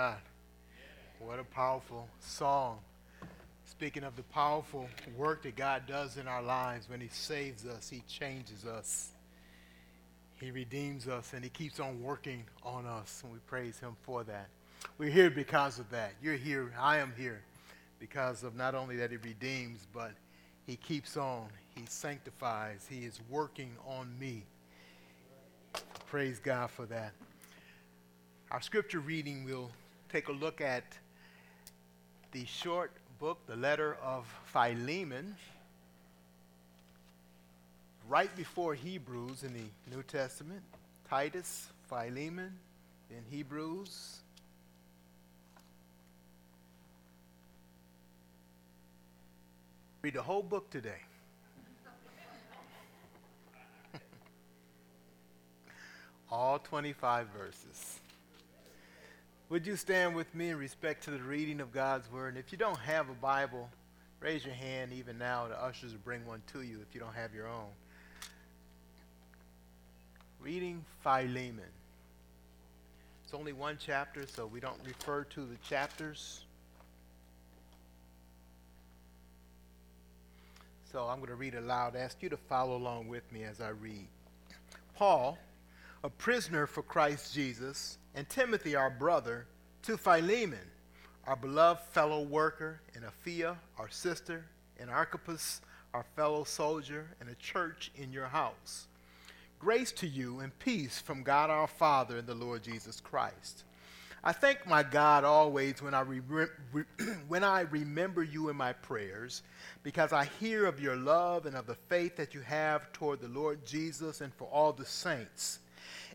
God. What a powerful song. Speaking of the powerful work that God does in our lives when He saves us, He changes us, He redeems us, and He keeps on working on us, and we praise Him for that. We're here because of that. You're here, I am here because of not only that He redeems, but He keeps on, He sanctifies, He is working on me. Praise God for that. Our scripture reading will take a look at the short book, the letter of Philemon, right before Hebrews in the New Testament. Titus, Philemon, then Hebrews. Read the whole book today. All 25 verses. Would you stand with me in respect to the reading of God's Word? And if you don't have a Bible, raise your hand even now. The ushers will bring one to you if you don't have your own. Reading Philemon. It's only one chapter, so we don't refer to the chapters. So I'm going to read aloud. I ask you to follow along with me as I read. Paul, a prisoner for Christ Jesus and Timothy, our brother, to Philemon, our beloved fellow worker, and Apphia, our sister, and Archippus, our fellow soldier, and a church in your house. Grace to you and peace from God our Father and the Lord Jesus Christ. I thank my God always when I, when I remember you in my prayers, because I hear of your love and of the faith that you have toward the Lord Jesus and for all the saints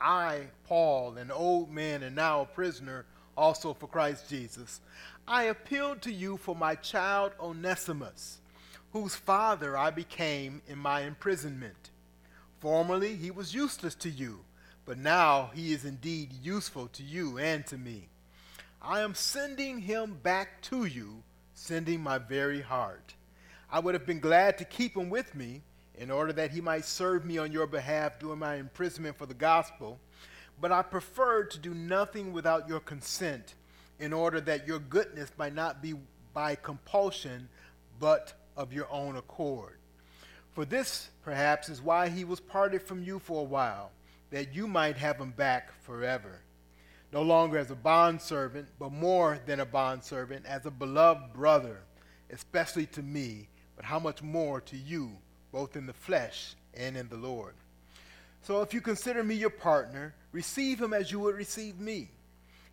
I, Paul, an old man and now a prisoner also for Christ Jesus, I appeal to you for my child Onesimus, whose father I became in my imprisonment. Formerly he was useless to you, but now he is indeed useful to you and to me. I am sending him back to you, sending my very heart. I would have been glad to keep him with me in order that he might serve me on your behalf during my imprisonment for the gospel. But I preferred to do nothing without your consent, in order that your goodness might not be by compulsion, but of your own accord. For this, perhaps, is why he was parted from you for a while, that you might have him back forever. No longer as a bondservant, but more than a bondservant, as a beloved brother, especially to me, but how much more to you both in the flesh and in the Lord. So if you consider me your partner, receive him as you would receive me.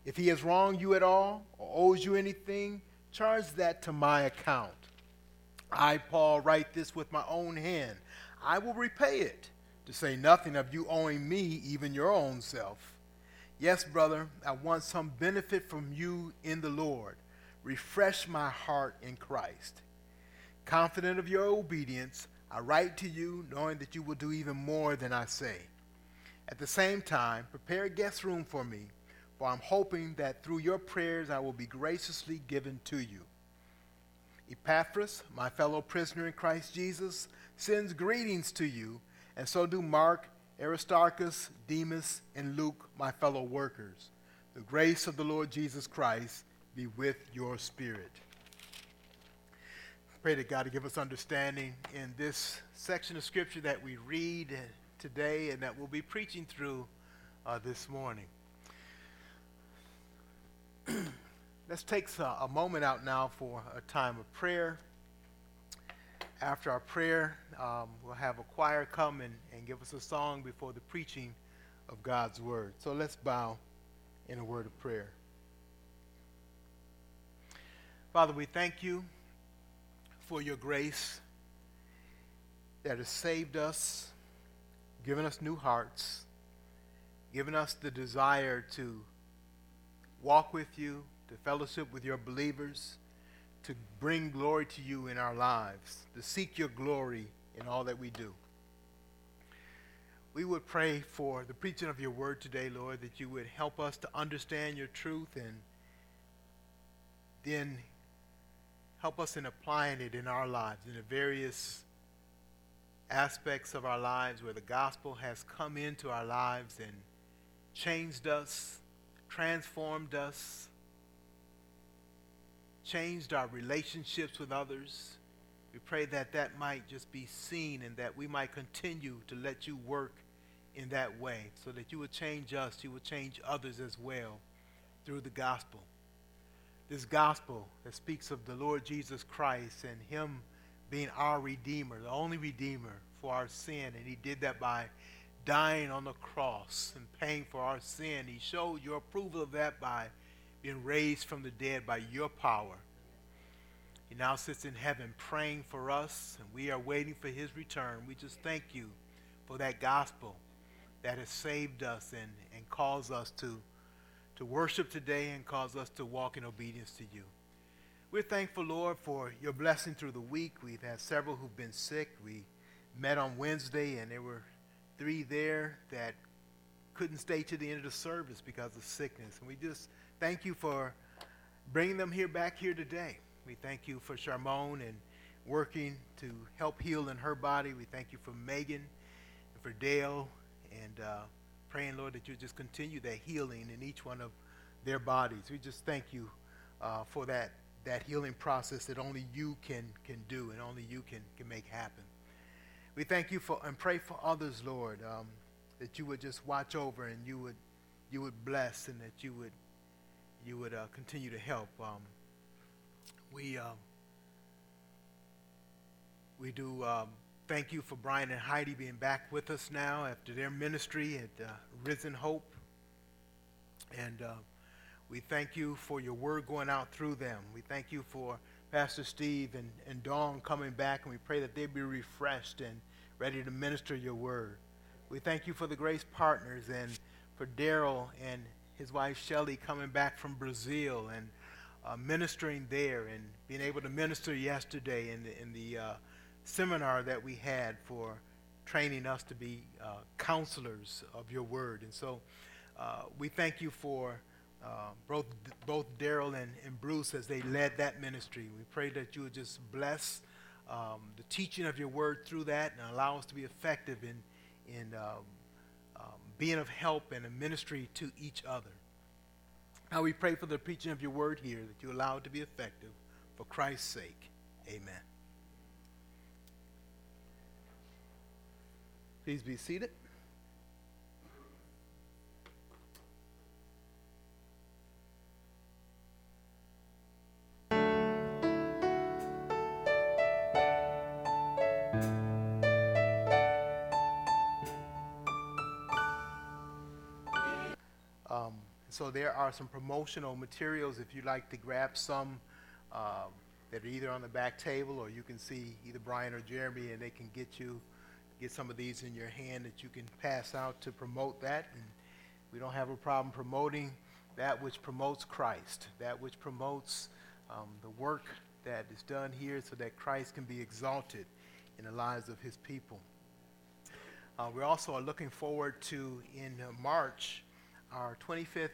If he has wronged you at all or owes you anything, charge that to my account. I, Paul, write this with my own hand. I will repay it, to say nothing of you owing me even your own self. Yes, brother, I want some benefit from you in the Lord. Refresh my heart in Christ. Confident of your obedience, I write to you knowing that you will do even more than I say. At the same time, prepare a guest room for me, for I'm hoping that through your prayers I will be graciously given to you. Epaphras, my fellow prisoner in Christ Jesus, sends greetings to you, and so do Mark, Aristarchus, Demas, and Luke, my fellow workers. The grace of the Lord Jesus Christ be with your spirit pray that God to give us understanding in this section of Scripture that we read today and that we'll be preaching through uh, this morning. Let's take a, a moment out now for a time of prayer. After our prayer, um, we'll have a choir come and, and give us a song before the preaching of God's Word. So let's bow in a word of prayer. Father, we thank you for your grace that has saved us, given us new hearts, given us the desire to walk with you, to fellowship with your believers, to bring glory to you in our lives, to seek your glory in all that we do. We would pray for the preaching of your word today, Lord, that you would help us to understand your truth and then help us in applying it in our lives, in the various aspects of our lives where the gospel has come into our lives and changed us, transformed us, changed our relationships with others. We pray that that might just be seen and that we might continue to let you work in that way so that you would change us, you would change others as well through the gospel. This gospel that speaks of the Lord Jesus Christ and Him being our Redeemer, the only Redeemer for our sin, and He did that by dying on the cross and paying for our sin. He showed your approval of that by being raised from the dead by your power. He now sits in heaven praying for us, and we are waiting for his return. We just thank you for that gospel that has saved us and, and calls us to, to worship today and cause us to walk in obedience to you. We're thankful, Lord, for your blessing through the week. We've had several who've been sick. We met on Wednesday, and there were three there that couldn't stay to the end of the service because of sickness. And we just thank you for bringing them here back here today. We thank you for Charmone and working to help heal in her body. We thank you for Megan and for Dale and uh, praying, Lord, that you just continue that healing in each one of their bodies. We just thank you uh, for that, that healing process that only you can, can do and only you can, can make happen. We thank you for and pray for others, Lord, um, that you would just watch over and you would, you would bless and that you would you would uh, continue to help. Um, we um, we do um, thank you for Brian and Heidi being back with us now after their ministry at uh, Risen Hope, and uh, we thank you for your word going out through them. We thank you for Pastor Steve and, and Dawn coming back, and we pray that they be refreshed and ready to minister your word. We thank you for the Grace Partners and for Daryl and his wife Shelly coming back from Brazil and uh, ministering there and being able to minister yesterday in the, in the uh, seminar that we had for training us to be uh, counselors of your word. And so uh, we thank you for uh, both, both Daryl and, and Bruce as they led that ministry. We pray that you would just bless um, the teaching of your word through that and allow us to be effective in, in um, being of help and a ministry to each other. Now we pray for the preaching of your word here that you allow it to be effective for Christ's sake. Amen. Please be seated. So there are some promotional materials if you'd like to grab some um, that are either on the back table or you can see either Brian or Jeremy and they can get you get some of these in your hand that you can pass out to promote that. And we don't have a problem promoting that which promotes Christ, that which promotes um, the work that is done here so that Christ can be exalted in the lives of his people. Uh, we also are looking forward to in March our 25th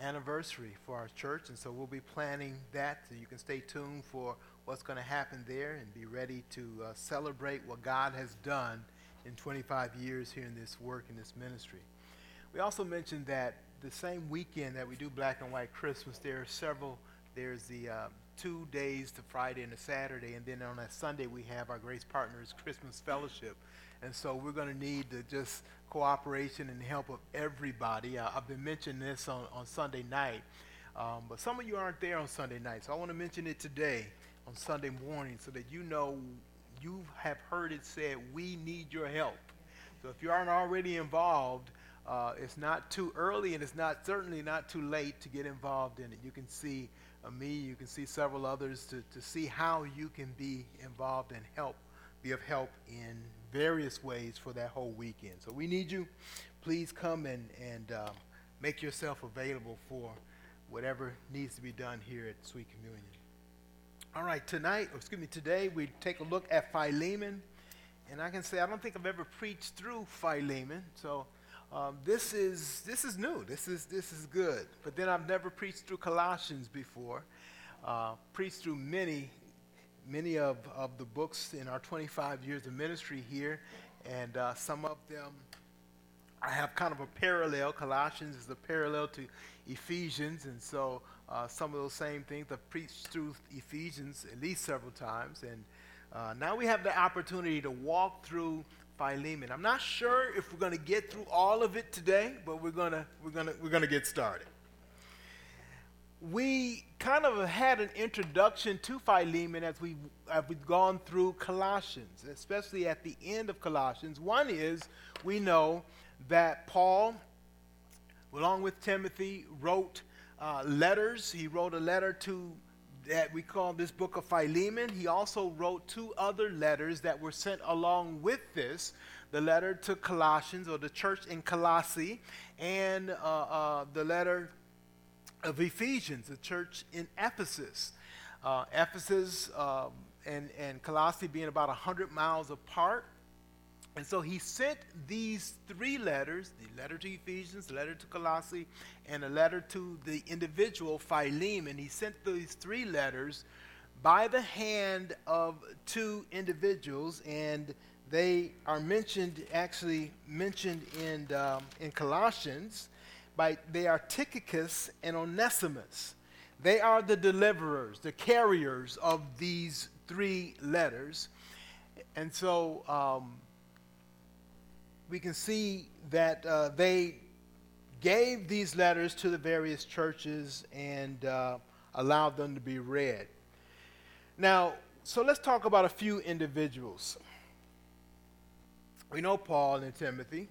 anniversary for our church, and so we'll be planning that. So you can stay tuned for what's going to happen there and be ready to uh, celebrate what God has done in 25 years here in this work in this ministry. We also mentioned that the same weekend that we do Black and White Christmas, there are several. There's the uh, two days, the Friday and the Saturday, and then on that Sunday we have our Grace Partners Christmas Fellowship. And so we're going to need the just cooperation and help of everybody. Uh, I've been mentioning this on, on Sunday night, um, but some of you aren't there on Sunday night. So I want to mention it today on Sunday morning so that you know you have heard it said, we need your help. So if you aren't already involved, uh, it's not too early and it's not certainly not too late to get involved in it. You can see uh, me, you can see several others to, to see how you can be involved and help, be of help in various ways for that whole weekend. So we need you. Please come and, and um, make yourself available for whatever needs to be done here at Sweet Communion. All right, tonight, excuse me, today we take a look at Philemon. And I can say I don't think I've ever preached through Philemon. So um, this, is, this is new. This is, this is good. But then I've never preached through Colossians before. Uh, preached through many, many of, of the books in our 25 years of ministry here. And uh, some of them I have kind of a parallel. Colossians is a parallel to Ephesians. And so uh, some of those same things. I've preached through Ephesians at least several times, and uh, now we have the opportunity to walk through Philemon. I'm not sure if we're going to get through all of it today, but we're going to we're to we're to get started. We kind of had an introduction to Philemon as we have we've gone through Colossians, especially at the end of Colossians. One is we know that Paul, along with Timothy, wrote uh, letters. He wrote a letter to that we call this book of Philemon. He also wrote two other letters that were sent along with this the letter to Colossians or the church in Colossae, and uh, uh, the letter of Ephesians, the church in Ephesus. Uh, Ephesus um, and, and Colossae being about 100 miles apart. And so he sent these three letters the letter to Ephesians, the letter to Colossae, and a letter to the individual Philemon. He sent these three letters by the hand of two individuals, and they are mentioned, actually mentioned in, um, in Colossians. By, they are Tychicus and Onesimus. They are the deliverers, the carriers of these three letters. And so, um, we can see that uh, they gave these letters to the various churches and uh, allowed them to be read. Now, so let's talk about a few individuals. We know Paul and Timothy.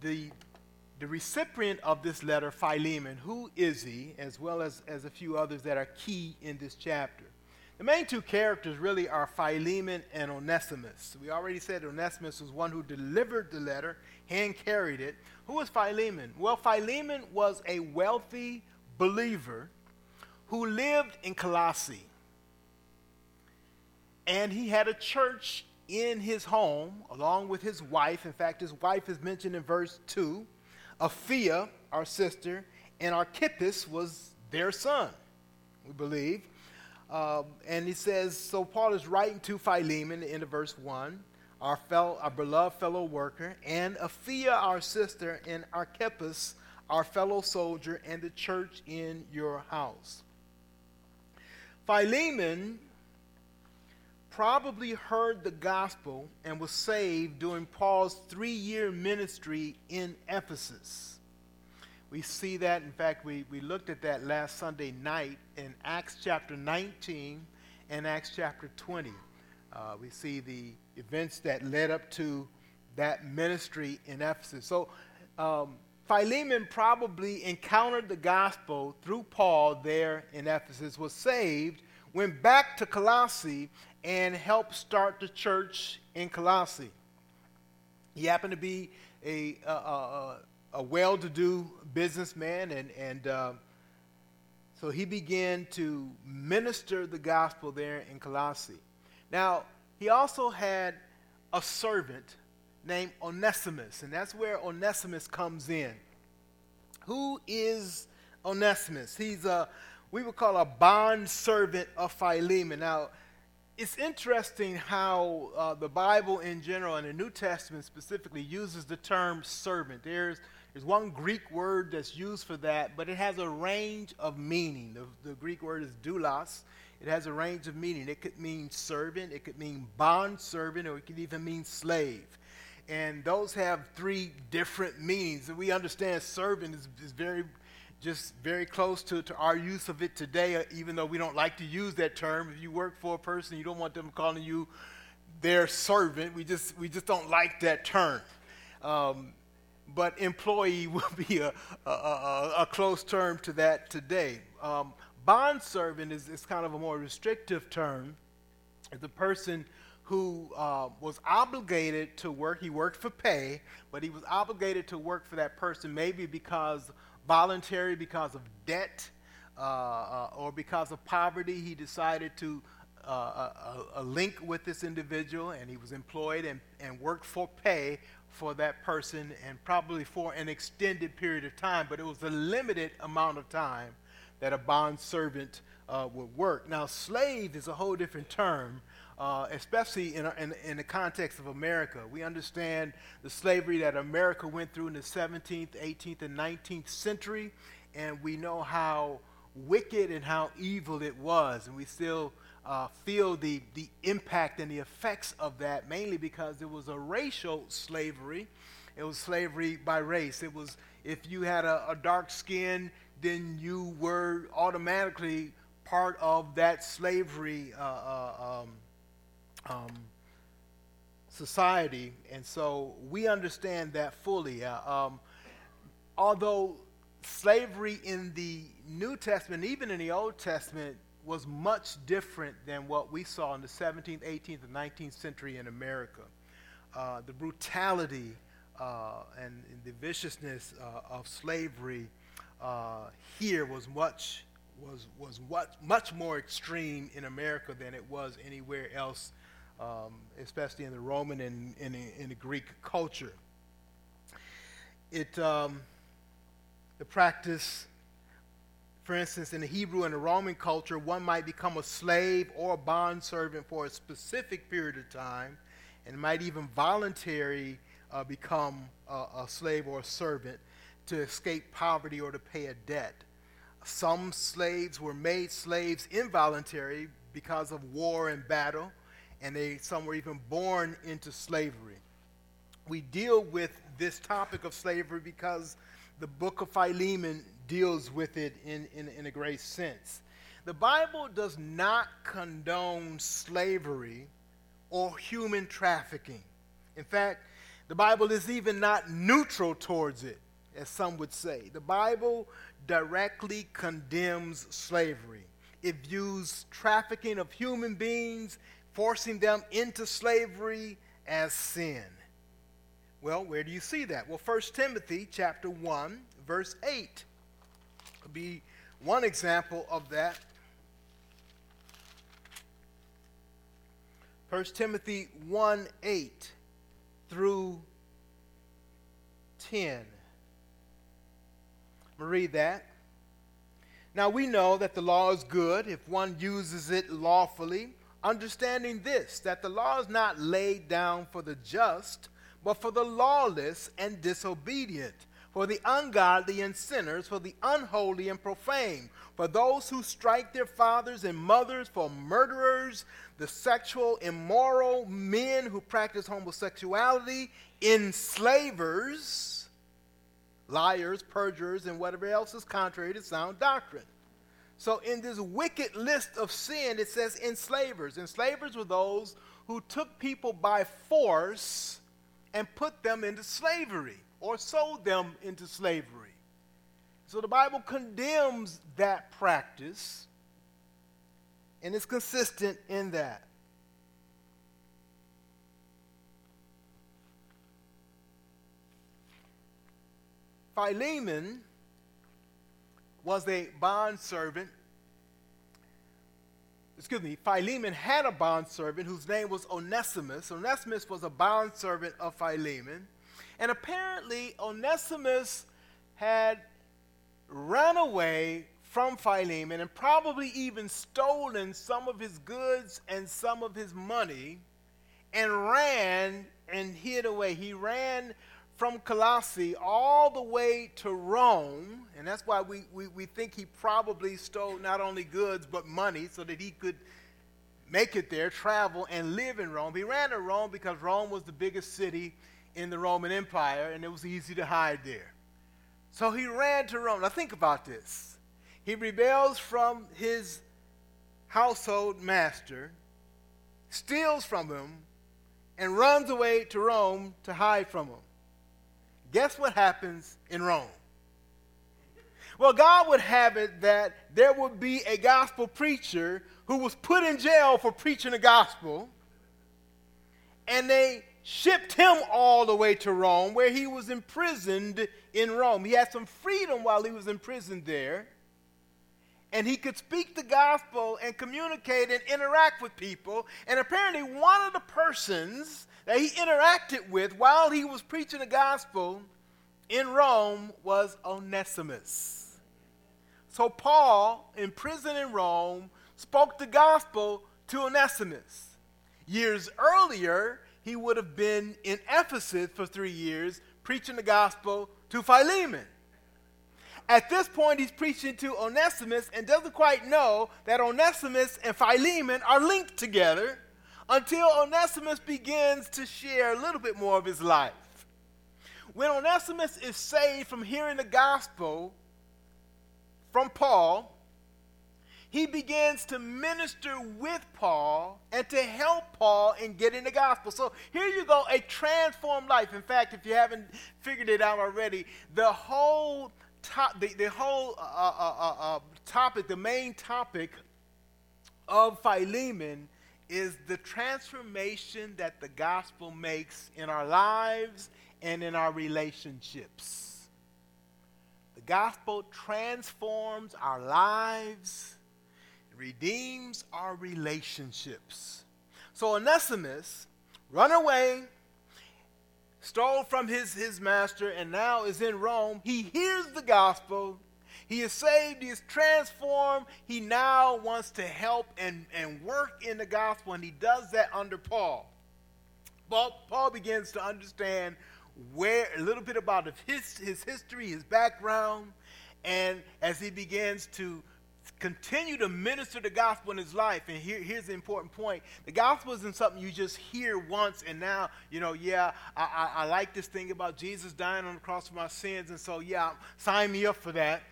The, the recipient of this letter, Philemon, who is he, as well as, as a few others that are key in this chapter? The main two characters really are Philemon and Onesimus. We already said Onesimus was one who delivered the letter, hand carried it. Who was Philemon? Well, Philemon was a wealthy believer who lived in Colossae. And he had a church in his home along with his wife. In fact, his wife is mentioned in verse 2. Apphia, our sister, and Archippus was their son, we believe. Um, and he says, so Paul is writing to Philemon in verse 1, our, fellow, our beloved fellow worker, and Apphia, our sister, and Archippus, our fellow soldier, and the church in your house. Philemon probably heard the gospel and was saved during Paul's three year ministry in Ephesus. We see that, in fact, we, we looked at that last Sunday night in Acts chapter 19 and Acts chapter 20. Uh, we see the events that led up to that ministry in Ephesus. So, um, Philemon probably encountered the gospel through Paul there in Ephesus, was saved, went back to Colossae, and helped start the church in Colossae. He happened to be a, a, a, a well to do businessman, and, and uh, so he began to minister the gospel there in Colossae. Now, he also had a servant named Onesimus, and that's where Onesimus comes in. Who is Onesimus? He's a, we would call a bond servant of Philemon. Now, it's interesting how uh, the Bible in general and the New Testament specifically uses the term servant. There's there's one Greek word that's used for that, but it has a range of meaning. The, the, Greek word is doulos. It has a range of meaning. It could mean servant, it could mean bond servant, or it could even mean slave. And those have three different meanings. We understand servant is, is very just very close to, to our use of it today, uh, even though we don't like to use that term. If you work for a person, you don't want them calling you their servant. We just, we just don't like that term. Um, but employee will be a, a, a, a close term to that today. Um, bond servant is, is kind of a more restrictive term. The person who uh, was obligated to work, he worked for pay, but he was obligated to work for that person maybe because voluntary, because of debt, uh, uh, or because of poverty, he decided to uh, a, a, link with this individual, and he was employed and, and worked for pay for that person, and probably for an extended period of time, but it was a limited amount of time that a bond servant uh, would work. Now, slave is a whole different term. Uh, especially in, in, in, the context of America. We understand the slavery that America went through in the 17th, 18th, and 19th century, and we know how wicked and how evil it was, and we still uh, feel the, the impact and the effects of that, mainly because it was a racial slavery. It was slavery by race. It was if you had a, a dark skin, then you were automatically part of that slavery uh, uh, um, um, society. And so we understand that fully. Uh, um, although slavery in the New Testament, even in the Old Testament, was much different than what we saw in the 17th, 18th, and 19th century in America. Uh, the brutality uh, and, and, the viciousness uh, of slavery uh, here was much was was what, much more extreme in America than it was anywhere else, um, especially in the Roman and in, in the Greek culture. It um, the practice for instance, in the Hebrew and the Roman culture, one might become a slave or a bondservant for a specific period of time and might even voluntarily uh, become a, a slave or a servant to escape poverty or to pay a debt. Some slaves were made slaves involuntarily because of war and battle, and they, some were even born into slavery. We deal with this topic of slavery because the book of Philemon deals with it in, in, in a great sense. The Bible does not condone slavery or human trafficking. In fact, the Bible is even not neutral towards it, as some would say. The Bible directly condemns slavery. It views trafficking of human beings, forcing them into slavery, as sin. Well, where do you see that? Well, 1 Timothy chapter 1, verse 8 be one example of that. 1 Timothy 1 8 through 10. I'm going to read that. Now we know that the law is good if one uses it lawfully, understanding this, that the law is not laid down for the just, but for the lawless and disobedient for the ungodly and sinners, for the unholy and profane, for those who strike their fathers and mothers, for murderers, the sexual, immoral, men who practice homosexuality, enslavers, liars, perjurers, and whatever else is contrary to sound doctrine. So, in this wicked list of sin, it says enslavers. Enslavers were those who took people by force and put them into slavery or sold them into slavery. So the Bible condemns that practice, and is consistent in that. Philemon was a bond servant. Excuse me, Philemon had a bond servant whose name was Onesimus. Onesimus was a bond servant of Philemon. And apparently, Onesimus had run away from Philemon and probably even stolen some of his goods and some of his money and ran and hid away. He ran from Colossae all the way to Rome, and that's why we, we, we think he probably stole not only goods but money so that he could make it there, travel, and live in Rome. He ran to Rome because Rome was the biggest city in the Roman Empire, and it was easy to hide there. So he ran to Rome. Now, think about this. He rebels from his household master, steals from him, and runs away to Rome to hide from him. Guess what happens in Rome? Well, God would have it that there would be a gospel preacher who was put in jail for preaching the gospel, and they shipped him all the way to Rome, where he was imprisoned in Rome. He had some freedom while he was imprisoned there. and he could speak the gospel and communicate and interact with people. And apparently, one of the persons that he interacted with while he was preaching the gospel in Rome was Onesimus. So, Paul, in prison in Rome, spoke the gospel to Onesimus. Years earlier, he would have been in Ephesus for three years preaching the gospel to Philemon. At this point, he's preaching to Onesimus and doesn't quite know that Onesimus and Philemon are linked together until Onesimus begins to share a little bit more of his life. When Onesimus is saved from hearing the gospel from Paul, he begins to minister with Paul and to help Paul in getting the gospel. So here you go, a transformed life. In fact, if you haven't figured it out already, the whole top, the, the whole uh, uh, uh, uh topic, the main topic of Philemon is the transformation that the gospel makes in our lives and in our relationships. The gospel transforms our lives, redeems our relationships. So Onesimus run away, stole from his, his master, and now is in Rome. He hears the gospel he is saved, he is transformed. He now wants to help and, and work in the gospel, and he does that under Paul. Paul, Paul begins to understand where a little bit about his, his history, his background, and as he begins to continue to minister the gospel in his life. And here, here's the important point the gospel isn't something you just hear once and now, you know, yeah, I, I, I like this thing about Jesus dying on the cross for my sins, and so, yeah, sign me up for that.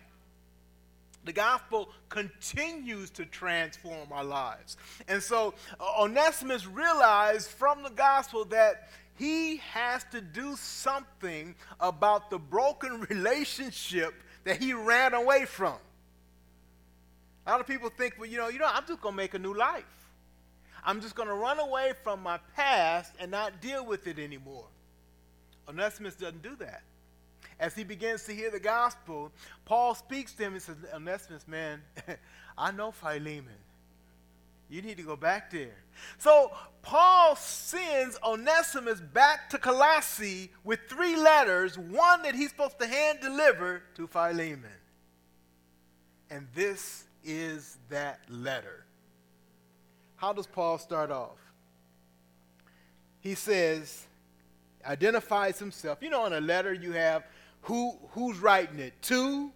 The gospel continues to transform our lives. And so Onesimus realized from the gospel that he has to do something about the broken relationship that he ran away from. A lot of people think, well, you know, you know, I'm just going to make a new life. I'm just going to run away from my past and not deal with it anymore. Onesimus doesn't do that as he begins to hear the gospel, Paul speaks to him and says, Onesimus, man, I know Philemon. You need to go back there. So Paul sends Onesimus back to Colossae with three letters, one that he's supposed to hand deliver to Philemon. And this is that letter. How does Paul start off? He says, identifies himself. You know, in a letter you have who, who's writing it to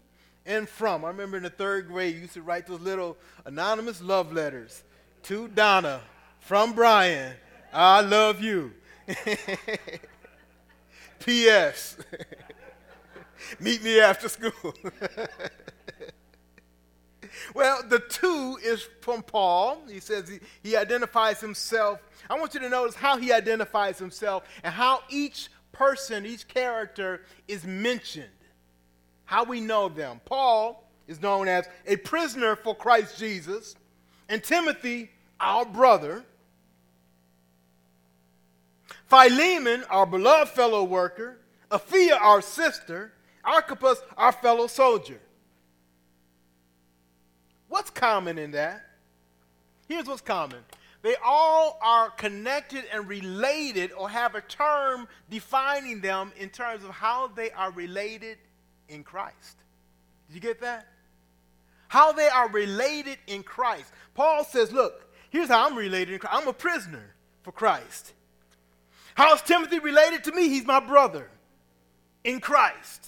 and from. I remember in the third grade, you used to write those little anonymous love letters to Donna from Brian. I love you. P.S. Meet me after school. well, the two is from Paul. He says he, he identifies himself. I want you to notice how he identifies himself and how each person, each character is mentioned. How we know them. Paul is known as a prisoner for Christ Jesus, and Timothy, our brother. Philemon, our beloved fellow worker. Apphia, our sister. Archippus, our fellow soldier. What's common in that? Here's what's common they all are connected and related or have a term defining them in terms of how they are related in Christ. Did you get that? How they are related in Christ. Paul says, Look, here's how I'm related in Christ. I'm a prisoner for Christ. How's Timothy related to me? He's my brother in Christ.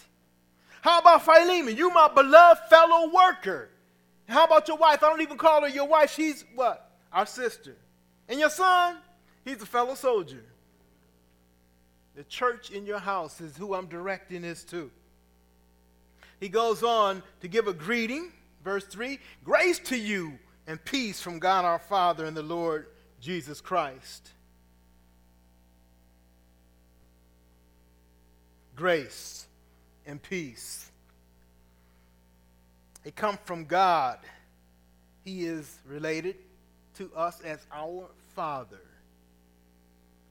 How about Philemon? You my beloved fellow worker. How about your wife? I don't even call her your wife. She's what? our sister. And your son, he's a fellow soldier. The church in your house is who I'm directing this to. He goes on to give a greeting, verse 3 Grace to you and peace from God our Father and the Lord Jesus Christ. Grace and peace. They come from God. He is related to us as our Father.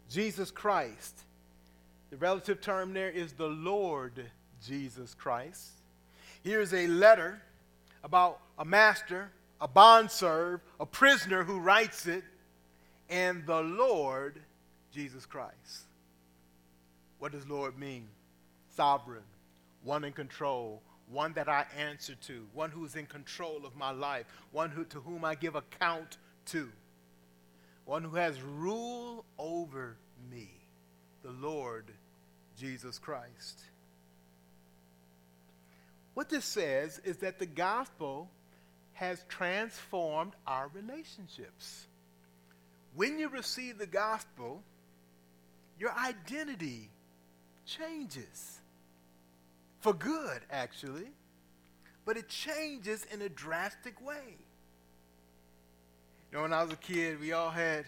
Jesus Christ. The relative term there is the Lord Jesus Christ. Here's a letter about a master, a bondservant, a prisoner who writes it, and the Lord Jesus Christ. What does Lord mean? Sovereign, one in control, one that I answer to, one who is in control of my life, one who, to whom I give account to, one who has rule over me, the Lord Jesus Christ. What this says is that the gospel has transformed our relationships. When you receive the gospel, your identity changes. For good, actually. But it changes in a drastic way. You know, when I was a kid, we all had,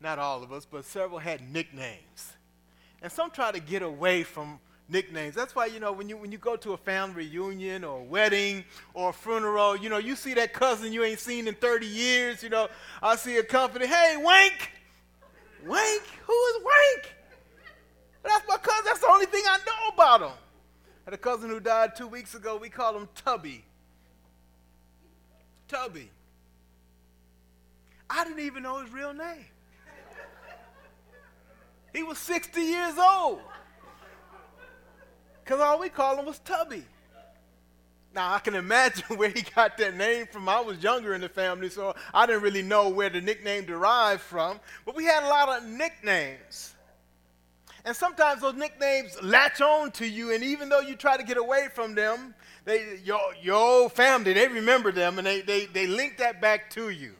not all of us, but several had nicknames. And some try to get away from nicknames. That's why, you know, when you, when you go to a family reunion or wedding or funeral, you know, you see that cousin you ain't seen in 30 years. You know, I see a company, hey, Wank! Wank? Who is Wank? That's my cousin. That's the only thing I know about him. Had a cousin who died two weeks ago. We call him Tubby. Tubby. I didn't even know his real name. He was 60 years old. Because all we called him was Tubby. Now, I can imagine where he got that name from. I was younger in the family, so I didn't really know where the nickname derived from. But we had a lot of nicknames. And sometimes those nicknames latch on to you, and even though you try to get away from them, they, your, your old family, they remember them and they, they, they link that back to you.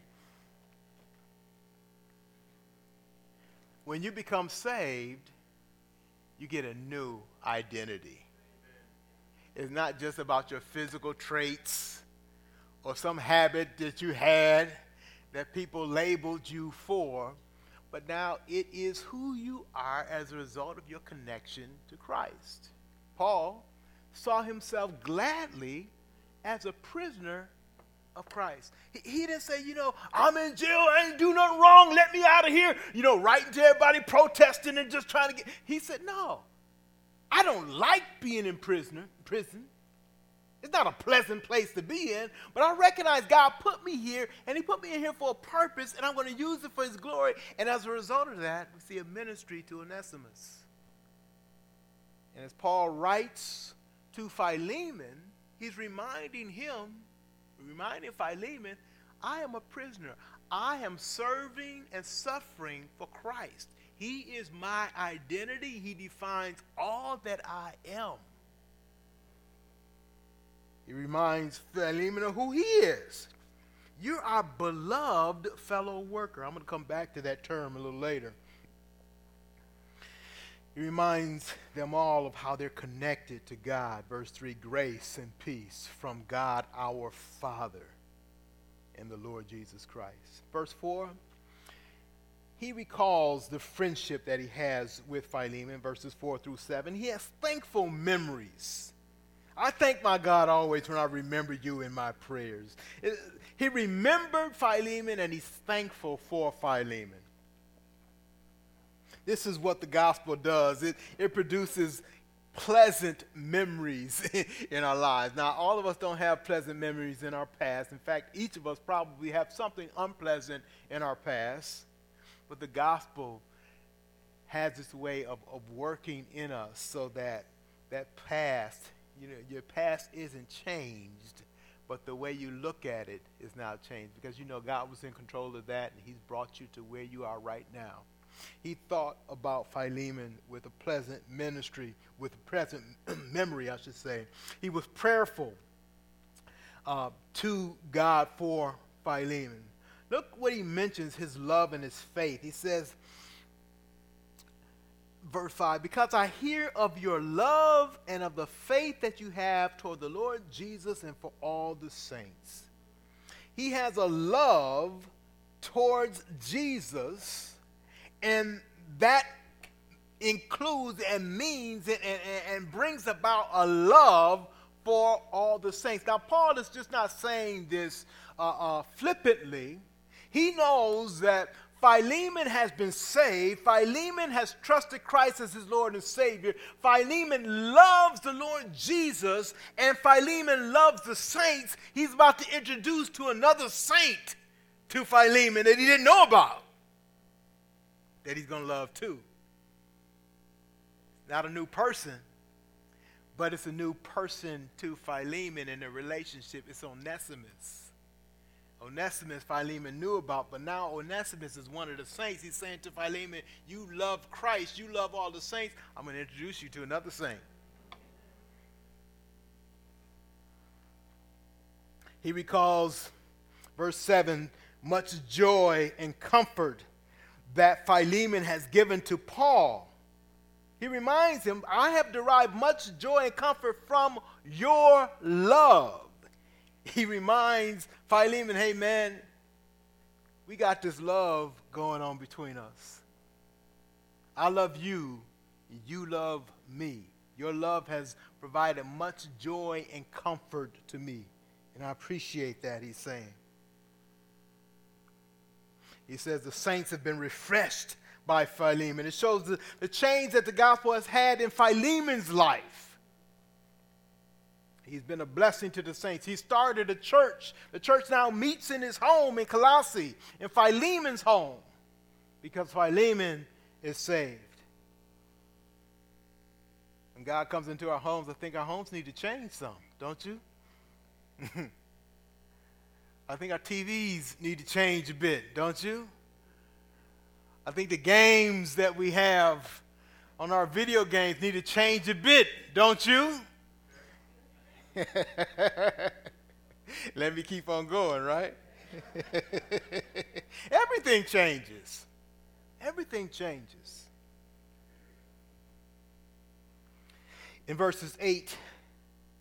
When you become saved, you get a new identity. It's not just about your physical traits or some habit that you had that people labeled you for but now it is who you are as a result of your connection to Christ. Paul saw himself gladly as a prisoner of Christ. He, he, didn't say, you know, I'm in jail, I ain't do nothing wrong, let me out of here, you know, writing to everybody, protesting and just trying to get. He said, no, I don't like being in prisoner, prison. It's not a pleasant place to be in, but I recognize God put me here, and He put me in here for a purpose, and I'm going to use it for His glory. And as a result of that, we see a ministry to Onesimus. And as Paul writes to Philemon, he's reminding him, reminding Philemon, I am a prisoner. I am serving and suffering for Christ. He is my identity. He defines all that I am. He reminds Philemon of who he is. You're our beloved fellow worker. I'm going to come back to that term a little later. He reminds them all of how they're connected to God. Verse 3 grace and peace from God our Father and the Lord Jesus Christ. Verse 4 he recalls the friendship that he has with Philemon, verses 4 through 7. He has thankful memories I thank my God always when I remember you in my prayers. It, he remembered Philemon and he's thankful for Philemon. This is what the gospel does it, it produces pleasant memories in our lives. Now, all of us don't have pleasant memories in our past. In fact, each of us probably have something unpleasant in our past. But the gospel has its way of, of working in us so that that past you know, your past isn't changed, but the way you look at it is now changed because you know God was in control of that and He's brought you to where you are right now. He thought about Philemon with a pleasant ministry, with a present memory, I should say. He was prayerful uh, to God for Philemon. Look what he mentions his love and his faith. He says, verse 5 because I hear of your love and of the faith that you have toward the Lord Jesus and for all the saints. He has a love towards Jesus, and that includes and means and, and, and brings about a love for all the saints. Now, Paul is just not saying this uh, uh, flippantly. He knows that Philemon has been saved. Philemon has trusted Christ as his Lord and Savior. Philemon loves the Lord Jesus, and Philemon loves the saints. He's about to introduce to another saint to Philemon that he didn't know about, that he's going to love too. Not a new person, but it's a new person to Philemon in the relationship. It's Onesimus. Onesimus Philemon knew about, but now Onesimus is one of the saints. He's saying to Philemon, You love Christ, you love all the saints. I'm going to introduce you to another saint. He recalls, verse 7, much joy and comfort that Philemon has given to Paul. He reminds him, I have derived much joy and comfort from your love he reminds Philemon, hey man, we got this love going on between us. I love you, you love me. Your love has provided much joy and comfort to me. And I appreciate that, he's saying. He says the saints have been refreshed by Philemon. It shows the, the change that the gospel has had in Philemon's life. He's been a blessing to the saints. He started a church. The church now meets in his home in Colossae, in Philemon's home, because Philemon is saved. When God comes into our homes, I think our homes need to change some, don't you? I think our TVs need to change a bit, don't you? I think the games that we have on our video games need to change a bit, don't you? Let me keep on going, right? Everything changes. Everything changes. In verses 8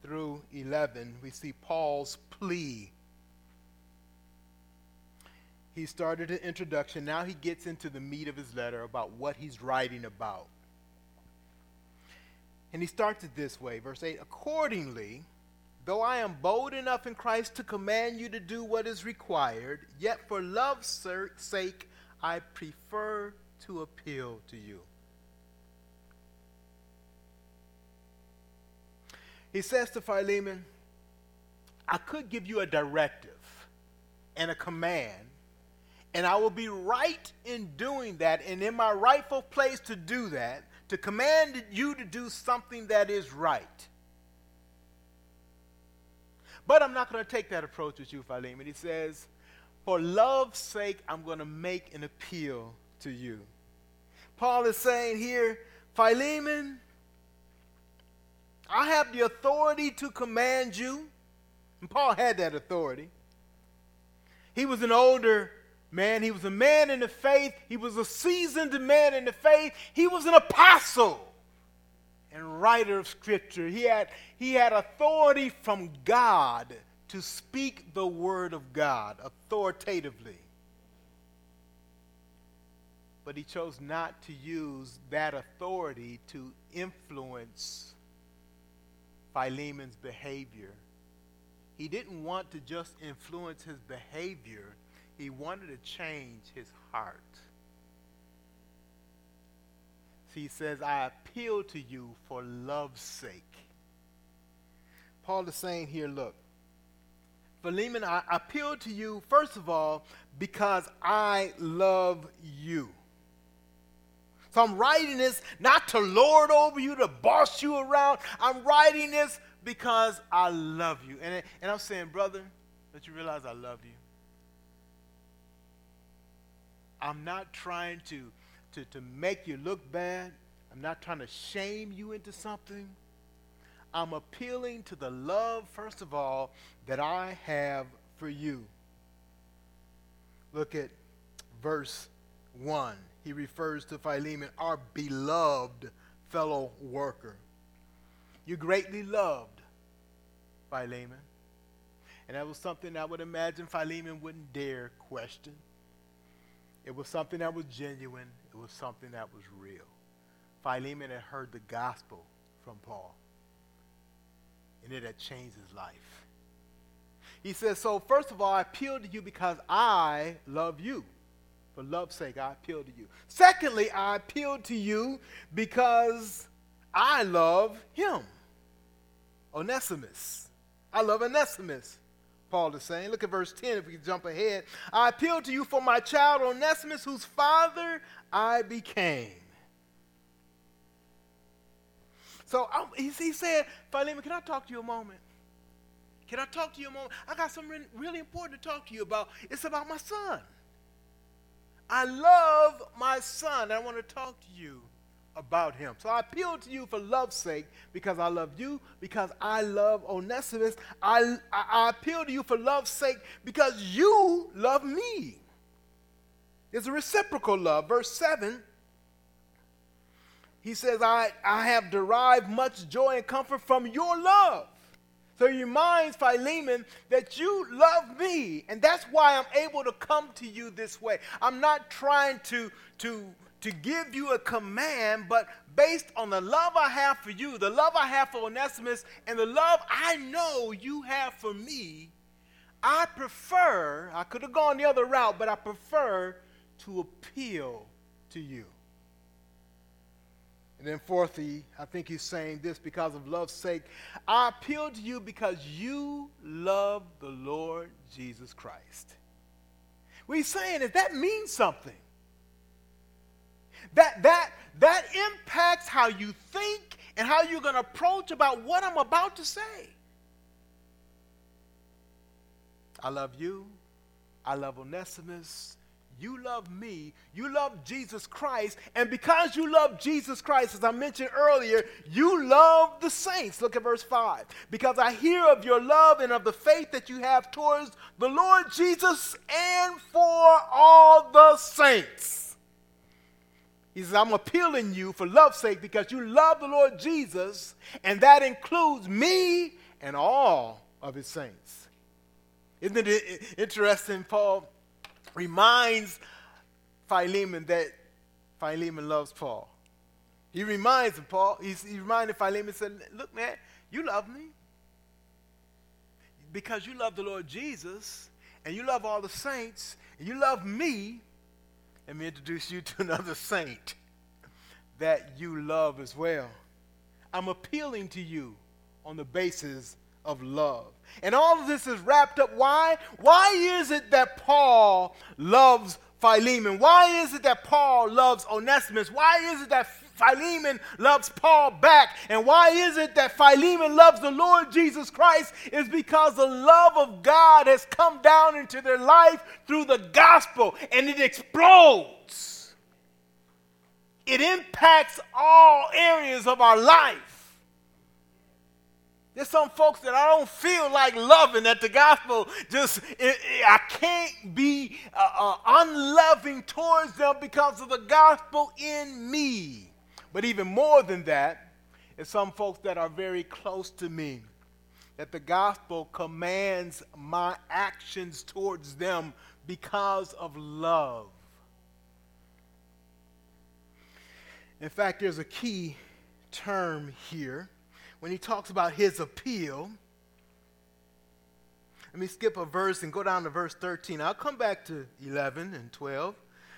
through 11, we see Paul's plea. He started an introduction. Now he gets into the meat of his letter about what he's writing about. And he starts it this way, verse 8 Accordingly, Though I am bold enough in Christ to command you to do what is required, yet for love's sake I prefer to appeal to you. He says to Philemon, I could give you a directive and a command, and I will be right in doing that and in my rightful place to do that, to command you to do something that is right. But I'm not going to take that approach with you, Philemon. He says, For love's sake, I'm going to make an appeal to you. Paul is saying here, Philemon, I have the authority to command you. And Paul had that authority. He was an older man, he was a man in the faith, he was a seasoned man in the faith, he was an apostle and writer of scripture. He had, he had authority from God to speak the word of God authoritatively. But he chose not to use that authority to influence Philemon's behavior. He didn't want to just influence his behavior, he wanted to change his heart he says, I appeal to you for love's sake. Paul is saying here, look, Philemon, I appeal to you, first of all, because I love you. So I'm writing this not to lord over you, to boss you around. I'm writing this because I love you. And, and I'm saying, brother, that you realize I love you. I'm not trying to to, to make you look bad. I'm not trying to shame you into something. I'm appealing to the love, first of all, that I have for you. Look at verse 1. He refers to Philemon, our beloved fellow worker. You greatly loved Philemon. And that was something I would imagine Philemon wouldn't dare question. It was something that was genuine. It was something that was real. Philemon had heard the gospel from Paul, and it had changed his life. He says, So, first of all, I appeal to you because I love you. For love's sake, I appeal to you. Secondly, I appeal to you because I love him. Onesimus. I love Onesimus, Paul is saying. Look at verse 10 if we jump ahead. I appeal to you for my child Onesimus, whose father I became. So he, he said, Philemon, can I talk to you a moment? Can I talk to you a moment? I got something really important to talk to you about. It's about my son. I love my son. I want to talk to you about him. So I appeal to you for love's sake because I love you, because I love Onesimus. I, I, I appeal to you for love's sake because you love me. It's a reciprocal love. Verse 7 he says, I, I have derived much joy and comfort from your love. So he reminds Philemon that you love me, and that's why I'm able to come to you this way. I'm not trying to, to, to give you a command, but based on the love I have for you, the love I have for Onesimus, and the love I know you have for me, I prefer, I could have gone the other route, but I prefer to appeal to you. And then, fourthly, I think he's saying this because of love's sake. I appeal to you because you love the Lord Jesus Christ. What he's saying is that means something. That, that, that impacts how you think and how you're going to approach about what I'm about to say. I love you. I love Onesimus. You love me, you love Jesus Christ, and because you love Jesus Christ, as I mentioned earlier, you love the saints. Look at verse 5. Because I hear of your love and of the faith that you have towards the Lord Jesus and for all the saints. He says, I'm appealing you for love's sake because you love the Lord Jesus, and that includes me and all of his saints. Isn't it interesting, Paul? reminds Philemon that Philemon loves Paul. He reminds him, Paul, he's, he reminded Philemon, said, Look, man, you love me. Because you love the Lord Jesus, and you love all the saints, and you love me, let me introduce you to another saint that you love as well. I'm appealing to you on the basis of love. And all of this is wrapped up. Why? Why is it that Paul loves Philemon? Why is it that Paul loves Onesimus? Why is it that Philemon loves Paul back? And why is it that Philemon loves the Lord Jesus Christ? Is because the love of God has come down into their life through the gospel and it explodes. It impacts all areas of our life. There's some folks that I don't feel like loving that the gospel just, it, it, I can't be uh, uh, unloving towards them because of the gospel in me. But even more than that, is some folks that are very close to me, that the gospel commands my actions towards them because of love. In fact, there's a key term here when he talks about his appeal. Let me skip a verse and go down to verse 13. I'll come back to 11 and 12.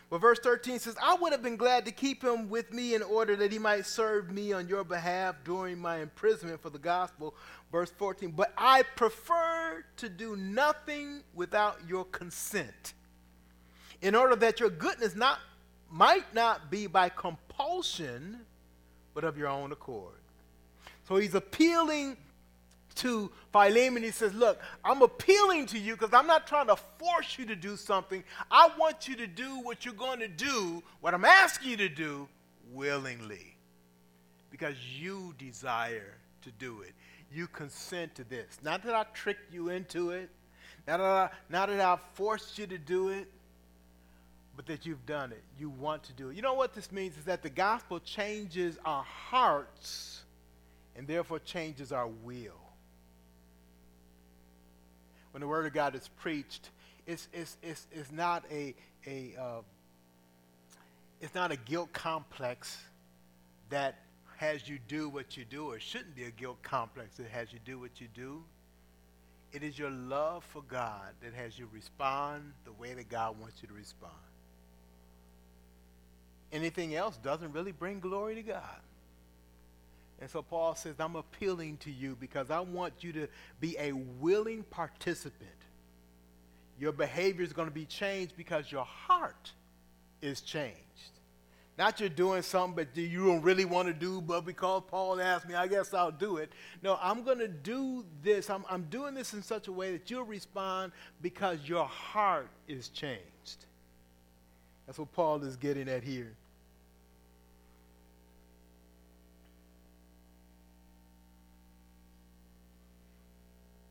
But verse 13 says, I would have been glad to keep him with me in order that he might serve me on your behalf during my imprisonment for the gospel. Verse 14, but I prefer to do nothing without your consent, in order that your goodness not, might not be by compulsion, but of your own accord. So he's appealing to Philemon. He says, Look, I'm appealing to you because I'm not trying to force you to do something. I want you to do what you're going to do, what I'm asking you to do, willingly. Because you desire to do it. You consent to this. Not that I tricked you into it, not that I, not that I forced you to do it, but that you've done it. You want to do it. You know what this means is that the gospel changes our hearts and therefore changes our will. When the Word of God is preached, it's, it's, it's, it's not a, a uh, it's not a guilt complex that has you do what you do, or shouldn't be a guilt complex that has you do what you do. It is your love for God that has you respond the way that God wants you to respond. anything else doesn't really bring glory to God. And so Paul says, I'm appealing to you because I want you to be a willing participant. Your behavior is going to be changed because your heart is changed. Not you're doing something but you don't really want to do, but because Paul asked me, I guess I'll do it. No, I'm going to do this. I'm, I'm doing this in such a way that you'll respond because your heart is changed. That's what Paul is getting at here.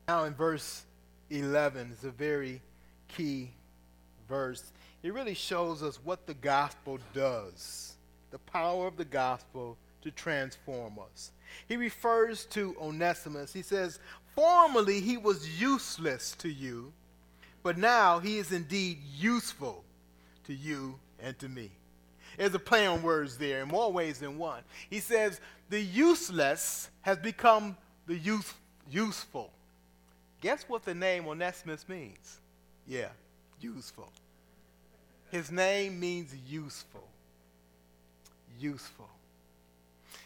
Now, in verse 11, is a very key verse. It really shows us what the gospel does, the power of the gospel to transform us. He refers to Onesimus. He says, Formerly he was useless to you, but now he is indeed useful to you and to me. There's a play on words there in more ways than one. He says, The useless has become the use, useful. Guess what the name Onesimus means? Yeah, useful. His name means useful. Useful.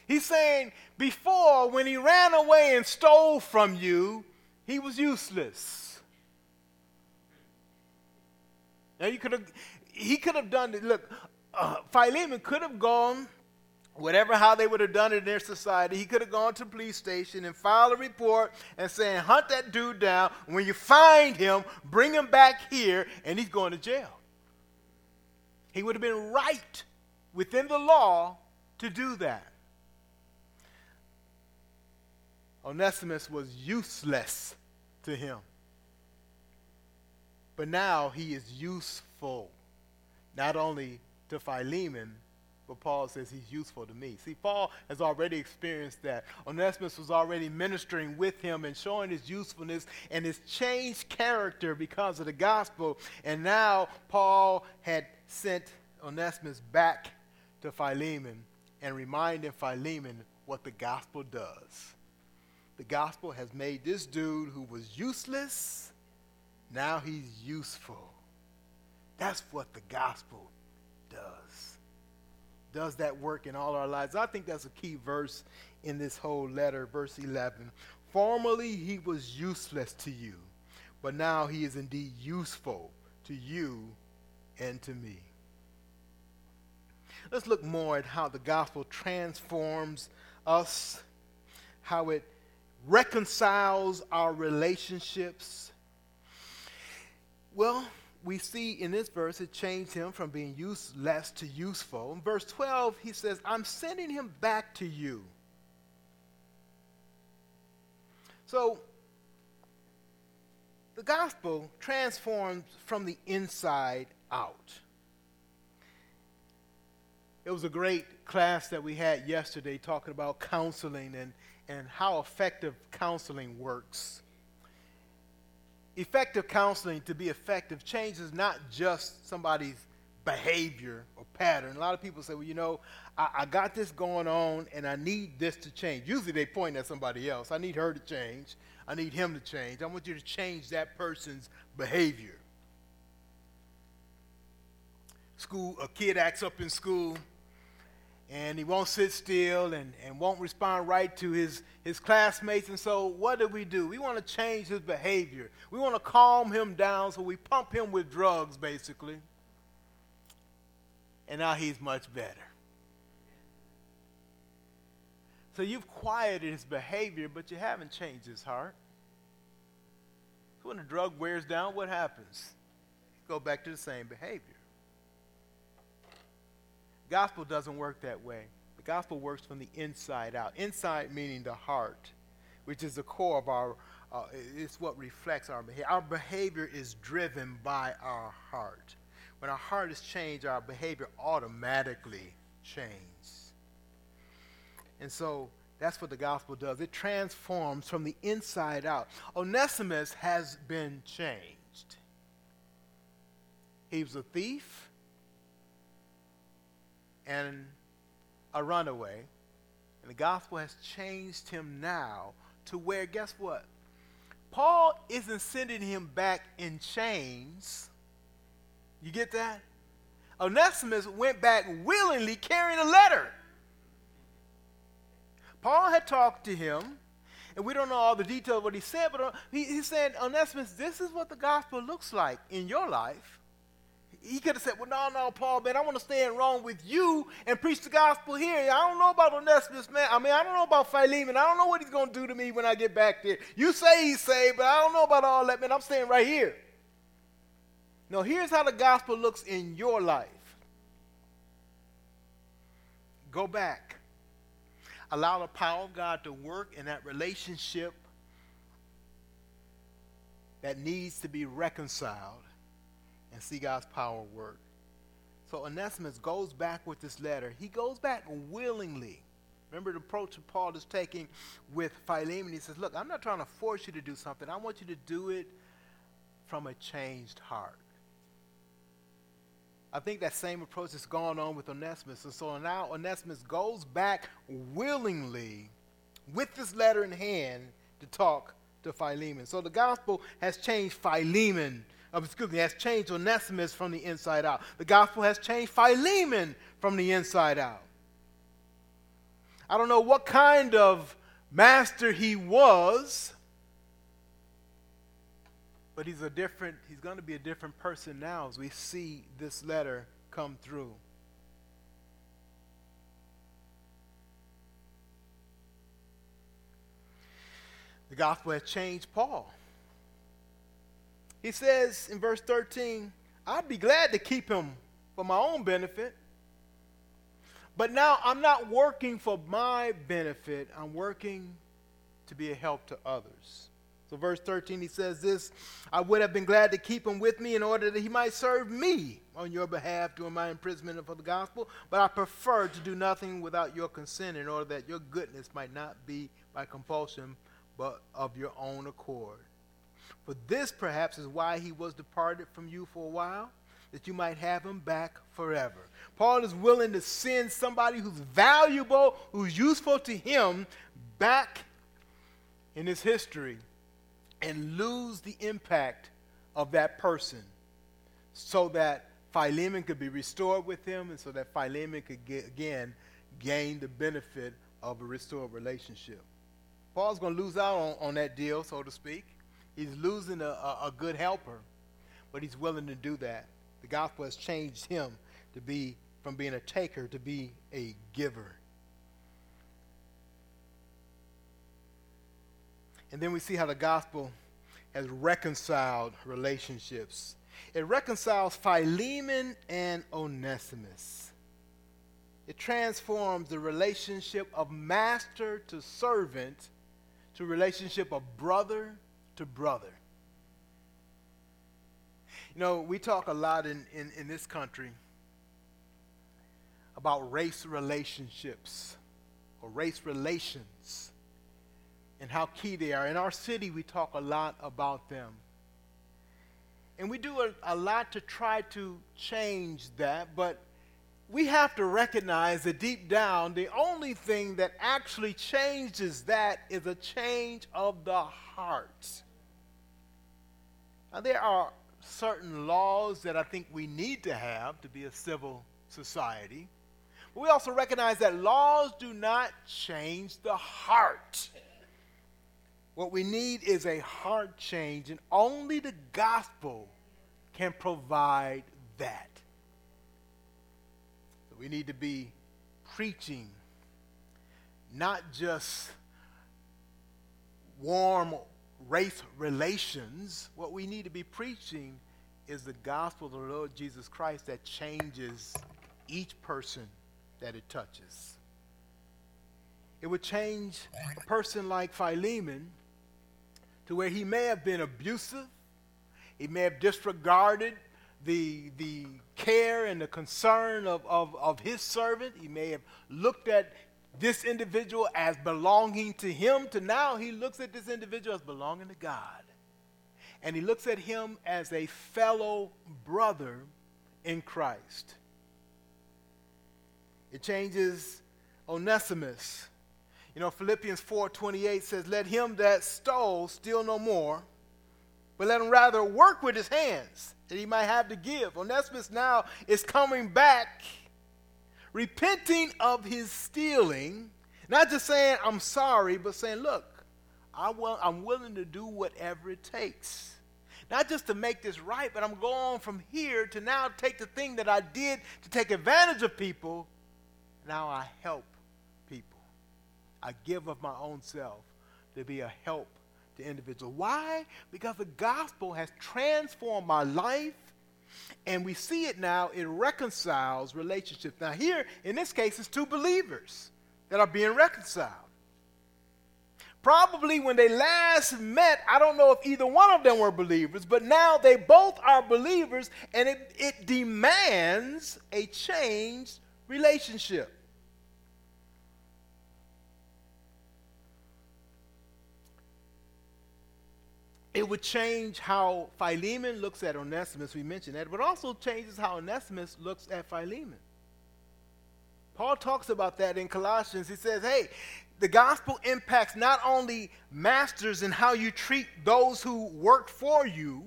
He's saying before, when he ran away and stole from you, he was useless. Now you could have, he could have done it. Look, uh, Philemon could have gone whatever how they would have done it in their society, he could have gone to the police station and filed a report and saying, hunt that dude down. When you find him, bring him back here, and he's going to jail. He would have been right within the law to do that. Onesimus was useless to him. But now he is useful, not only to Philemon, but Paul says he's useful to me. See, Paul has already experienced that. Onesimus was already ministering with him and showing his usefulness and his changed character because of the gospel. And now Paul had sent Onesimus back to Philemon and reminding Philemon what the gospel does. The gospel has made this dude who was useless, now he's useful. That's what the gospel does that work in all our lives. I think that's a key verse in this whole letter, verse 11. Formerly he was useless to you, but now he is indeed useful to you and to me. Let's look more at how the gospel transforms us, how it reconciles our relationships. Well, we see in this verse it changed him from being useless to useful. In verse 12, he says, I'm sending him back to you. So, the gospel transforms from the inside out. It was a great class that we had yesterday talking about counseling and, and how effective counseling works effective counseling to be effective changes not just somebody's behavior or pattern. A lot of people say, well, you know, I, I, got this going on and I need this to change. Usually they point at somebody else. I need her to change. I need him to change. I want you to change that person's behavior. School, a kid acts up in school and he won't sit still and, and won't respond right to his, his classmates. And so, what do we do? We want to change his behavior. We want to calm him down, so we pump him with drugs, basically. And now he's much better. So, you've quieted his behavior, but you haven't changed his heart. So, when the drug wears down, what happens? Go back to the same behavior. Gospel doesn't work that way. The gospel works from the inside out. Inside meaning the heart, which is the core of our, uh, it's what reflects our behavior. Our behavior is driven by our heart. When our heart is changed, our behavior automatically changes. And so that's what the gospel does. It transforms from the inside out. Onesimus has been changed. He was a thief and a runaway. And the gospel has changed him now to where, guess what? Paul isn't sending him back in chains. You get that? Onesimus went back willingly carrying a letter. Paul had talked to him, and we don't know all the details of what he said, but uh, he, he said, Onesimus, this is what the gospel looks like in your life. He could have said, Well, no, no, Paul, man, I want to stand wrong with you and preach the gospel here. I don't know about Onesimus, man. I mean, I don't know about Philemon. I don't know what he's going to do to me when I get back there. You say he's saved, but I don't know about all that, man. I'm staying right here. Now, here's how the gospel looks in your life. Go back. Allow the power of God to work in that relationship that needs to be reconciled and see God's power work. So Onesimus goes back with this letter. He goes back willingly. Remember the approach that Paul is taking with Philemon. He says, Look, I'm not trying to force you to do something. I want you to do it from a changed heart. I think that same approach has gone on with Onesimus. And so now Onesimus goes back willingly with this letter in hand to talk to Philemon. So the gospel has changed Philemon uh, excuse me, has changed Onesimus from the inside out. The gospel has changed Philemon from the inside out. I don't know what kind of master he was, but he's a different, he's going to be a different person now as we see this letter come through. The gospel has changed Paul. He says in verse 13, I'd be glad to keep him for my own benefit. But now I'm not working for my benefit, I'm working to be a help to others. So, verse 13, he says this I would have been glad to keep him with me in order that he might serve me on your behalf during my imprisonment for the gospel, but I prefer to do nothing without your consent in order that your goodness might not be by compulsion, but of your own accord. For this perhaps is why he was departed from you for a while, that you might have him back forever. Paul is willing to send somebody who's valuable, who's useful to him, back in his history and lose the impact of that person so that Philemon could be restored with him and so that Philemon could get, again gain the benefit of a restored relationship. Paul's going to lose out on, on that deal, so to speak. He's losing a, a, a good helper, but he's willing to do that. The gospel has changed him to be from being a taker to be a giver. And then we see how the gospel has reconciled relationships. It reconciles Philemon and Onesimus. It transforms the relationship of master to servant to relationship of brother to brother. You know, we talk a lot in, in, in this country about race relationships or race relations and how key they are. In our city, we talk a lot about them. And we do a, a lot to try to change that, but we have to recognize that deep down, the only thing that actually changes that is a change of the heart. Now, there are certain laws that I think we need to have to be a civil society. But we also recognize that laws do not change the heart. What we need is a heart change, and only the gospel can provide that. So we need to be preaching not just warm race relations, what we need to be preaching is the gospel of the Lord Jesus Christ that changes each person that it touches. It would change a person like Philemon to where he may have been abusive, he may have disregarded the, the care and the concern of, of, of his servant, he may have looked at this individual as belonging to him to now he looks at this individual as belonging to God. And he looks at him as a fellow brother in Christ. It changes Onesimus. You know, Philippians 4:28 says, "Let him that stole steal no more, but let him rather work with his hands that he might have to give. Onesimus now is coming back, repenting of his stealing, not just saying, I'm sorry, but saying, look, I will, I'm willing to do whatever it takes. Not just to make this right, but I'm going from here to now take the thing that I did to take advantage of people. Now I help people. I give of my own self to be a help to individuals. Why? Because the gospel has transformed my life, and we see it now, it reconciles relationships. Now, here, in this case, it's two believers that are being reconciled. Probably when they last met, I don't know if either one of them were believers, but now they both are believers, and it, it demands a changed relationship. It would change how Philemon looks at Onesimus, we mentioned that, but also changes how Onesimus looks at Philemon. Paul talks about that in Colossians. He says, hey, the gospel impacts not only masters and how you treat those who work for you,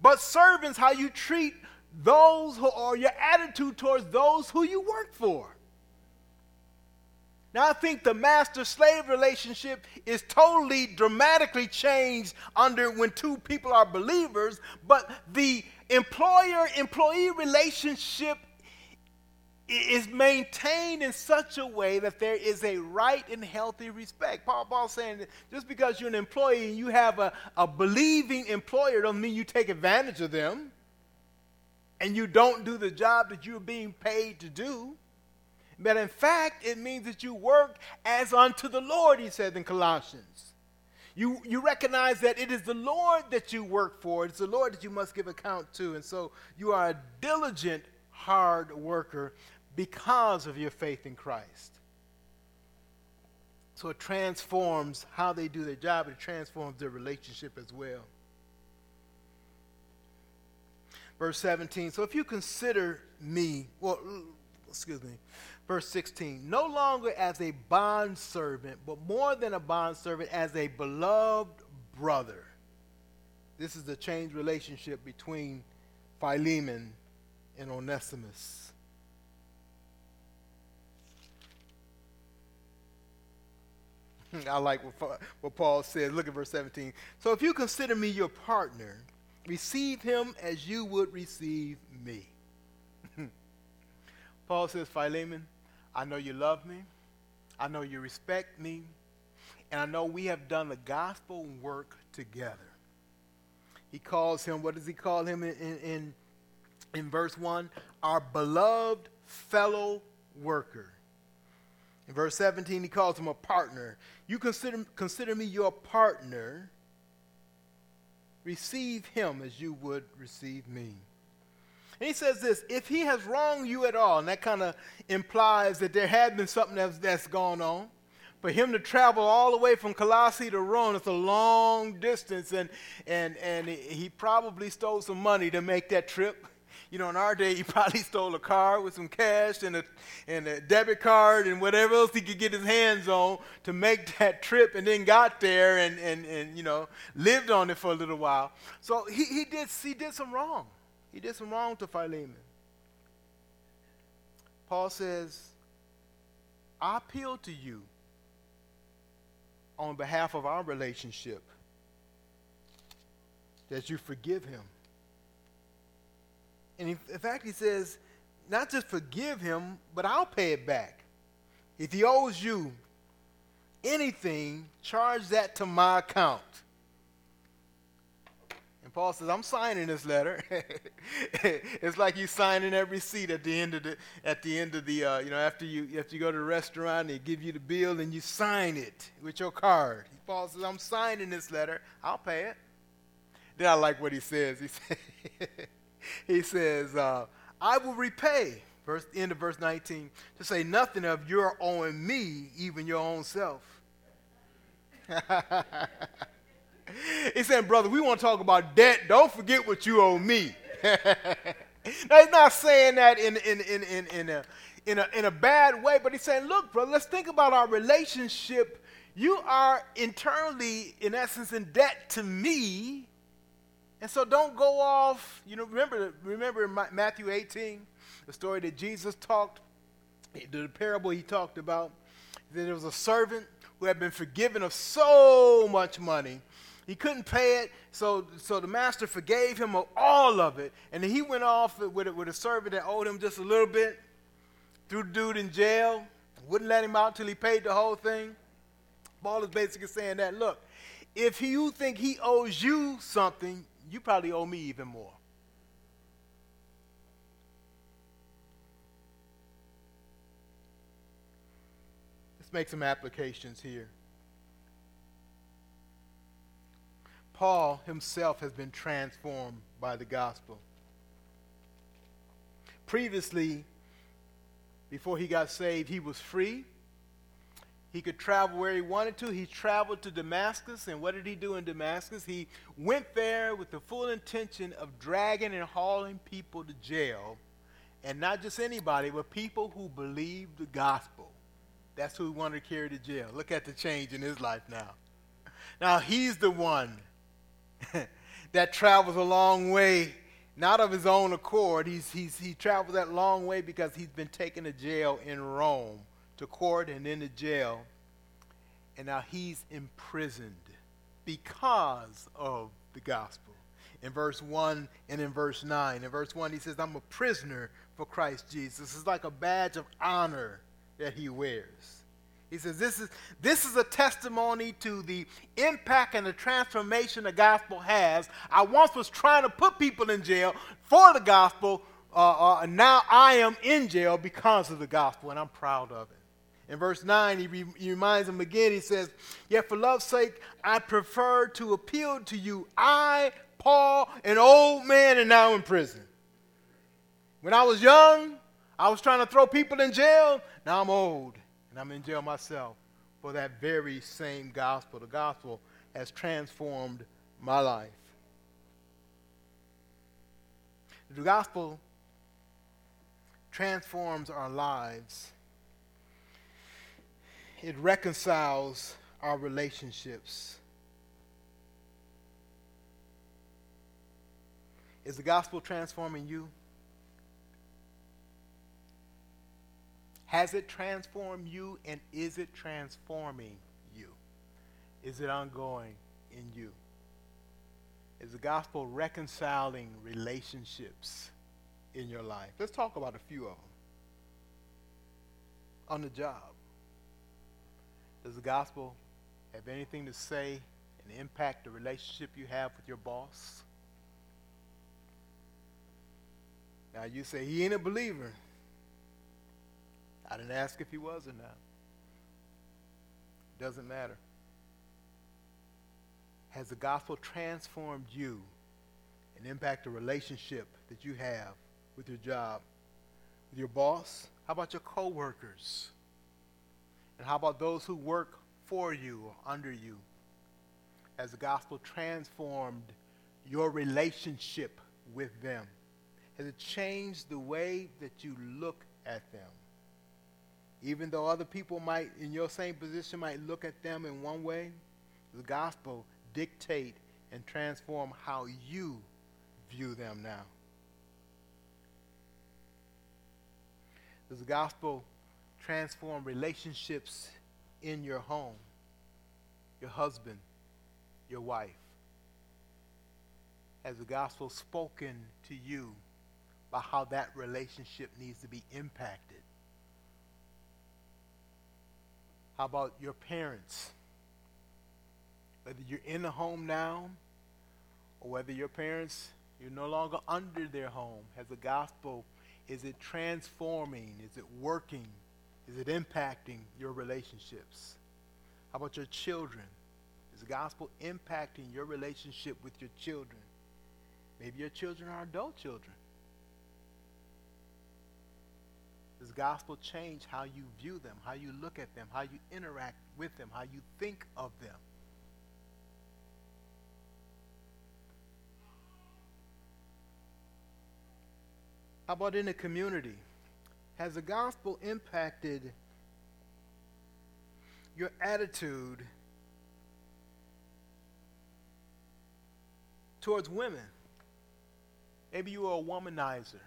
but servants, how you treat those who, or your attitude towards those who you work for. Now, I think the master slave relationship is totally dramatically changed under when two people are believers, but the employer employee relationship is maintained in such a way that there is a right and healthy respect. Paul Paul's saying that just because you're an employee and you have a, a believing employer doesn't mean you take advantage of them and you don't do the job that you're being paid to do. But in fact, it means that you work as unto the Lord, he said in Colossians. You, you recognize that it is the Lord that you work for, it's the Lord that you must give account to. And so you are a diligent, hard worker because of your faith in Christ. So it transforms how they do their job, it transforms their relationship as well. Verse 17. So if you consider me, well, excuse me, Verse 16, no longer as a bondservant, but more than a bondservant, as a beloved brother. This is the changed relationship between Philemon and Onesimus. I like what, what Paul says. Look at verse 17. So if you consider me your partner, receive him as you would receive me. Paul says, Philemon, I know you love me. I know you respect me. And I know we have done the gospel work together. He calls him, what does he call him in, in, in verse 1? Our beloved fellow worker. In verse 17, he calls him a partner. You consider, consider me your partner. Receive him as you would receive me. And he says this if he has wronged you at all, and that kind of implies that there had been something that's, that's gone on. For him to travel all the way from Colossae to Rome, it's a long distance, and, and, and he probably stole some money to make that trip. You know, in our day, he probably stole a car with some cash and a, and a debit card and whatever else he could get his hands on to make that trip and then got there and, and, and you know, lived on it for a little while. So he, he, did, he did some wrong. He did some wrong to Philemon. Paul says, I appeal to you on behalf of our relationship that you forgive him. And in fact, he says, not just forgive him, but I'll pay it back. If he owes you anything, charge that to my account. Paul says, I'm signing this letter. it's like you signing every receipt at the end of the, at the end of the, uh, you know, after you, after you go to the restaurant, and they give you the bill and you sign it with your card. Paul says, I'm signing this letter. I'll pay it. Then I like what he says. He, say, he says, uh, I will repay, verse, end of verse 19, to say nothing of your owing me, even your own self. He said, brother, we want to talk about debt. Don't forget what you owe me. now, he's not saying that in, in, in, in, in, a, in, a, in a bad way, but he's saying, look, brother, let's think about our relationship. You are internally, in essence, in debt to me, And so don't go off. You know, remember, remember Matthew 18, the story that Jesus talked, the parable he talked about, that there was a servant who had been forgiven of so much money. He couldn't pay it, so, so the master forgave him of all of it. And he went off with, with a servant that owed him just a little bit, threw the dude in jail, wouldn't let him out till he paid the whole thing. Paul is basically saying that look, if you think he owes you something, you probably owe me even more. Let's make some applications here. Paul himself has been transformed by the gospel. Previously, before he got saved, he was free. He could travel where he wanted to. He traveled to Damascus, and what did he do in Damascus? He went there with the full intention of dragging and hauling people to jail, and not just anybody, but people who believed the gospel. That's who he wanted to carry to jail. Look at the change in his life now. Now he's the one that travels a long way, not of his own accord. He's, he's, he travels that long way because he's been taken to jail in Rome to court and into jail. And now he's imprisoned because of the gospel. In verse 1 and in verse 9. In verse 1, he says, I'm a prisoner for Christ Jesus. It's like a badge of honor that he wears. He says, this is, this is a testimony to the impact and the transformation the gospel has. I once was trying to put people in jail for the gospel. Uh, uh, now I am in jail because of the gospel, and I'm proud of it. In verse 9, he, re- he reminds him again, he says, Yet for love's sake, I prefer to appeal to you. I, Paul, an old man, and now in prison. When I was young, I was trying to throw people in jail. Now I'm old, and I'm in jail myself for that very same gospel. The gospel has transformed my life. The gospel transforms our lives it reconciles our relationships. Is the gospel transforming you? Has it transformed you and is it transforming you? Is it ongoing in you? Is the gospel reconciling relationships in your life? Let's talk about a few of them. On the job. Does the gospel have anything to say and impact the relationship you have with your boss? Now you say he ain't a believer. I didn't ask if he was or not. Doesn't matter. Has the gospel transformed you and impacted the relationship that you have with your job, with your boss? How about your coworkers? And how about those who work for you or under you? Has the gospel transformed your relationship with them? Has it changed the way that you look at them? Even though other people might, in your same position, might look at them in one way, the gospel dictate and transform how you view them now. Does the gospel transform relationships in your home, your husband, your wife? Has the gospel spoken to you about how that relationship needs to be impacted? How about your parents? Whether you're in the home now or whether your parents, you're no longer under their home, has the gospel, is it transforming? Is it working? Is it impacting your relationships? How about your children? Is the gospel impacting your relationship with your children? Maybe your children are adult children. Does gospel change how you view them, how you look at them, how you interact with them, how you think of them? How about in the community? Has the gospel impacted your attitude towards women? Maybe you are a womanizer.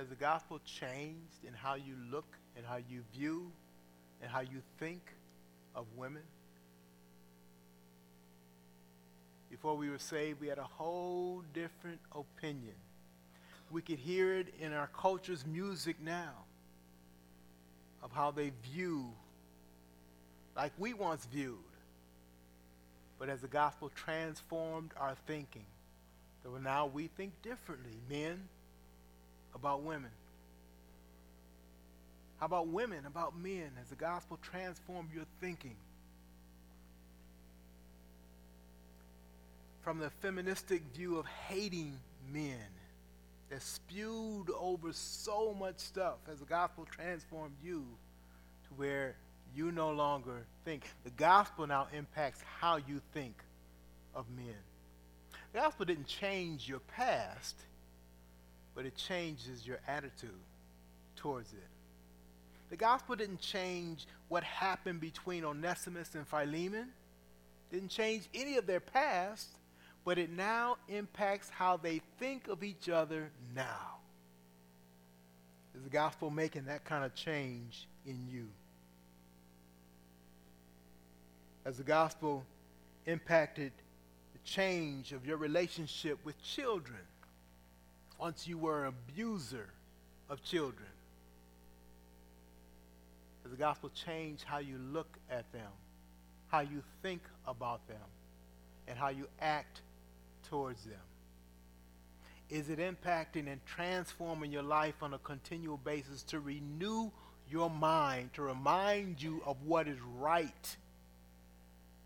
Has the gospel changed in how you look and how you view and how you think of women? Before we were saved, we had a whole different opinion. We could hear it in our culture's music now of how they view, like we once viewed. But as the gospel transformed our thinking, so now we think differently, men about women. How about women about men? Has the gospel transformed your thinking? From the feministic view of hating men that spewed over so much stuff, has the gospel transformed you to where you no longer think? The gospel now impacts how you think of men. The gospel didn't change your past, but it changes your attitude towards it. The gospel didn't change what happened between Onesimus and Philemon, didn't change any of their past, but it now impacts how they think of each other now. Is the gospel making that kind of change in you? Has the gospel impacted the change of your relationship with children, once you were an abuser of children, does the gospel change how you look at them, how you think about them, and how you act towards them? Is it impacting and transforming your life on a continual basis to renew your mind, to remind you of what is right,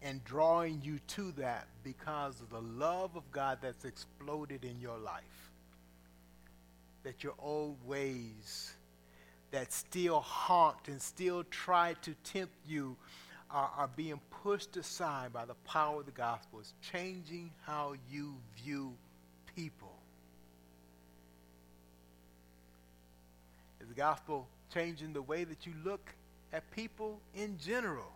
and drawing you to that because of the love of God that's exploded in your life? That your old ways that still haunt and still try to tempt you are, are being pushed aside by the power of the gospel. It's changing how you view people. Is the gospel changing the way that you look at people in general?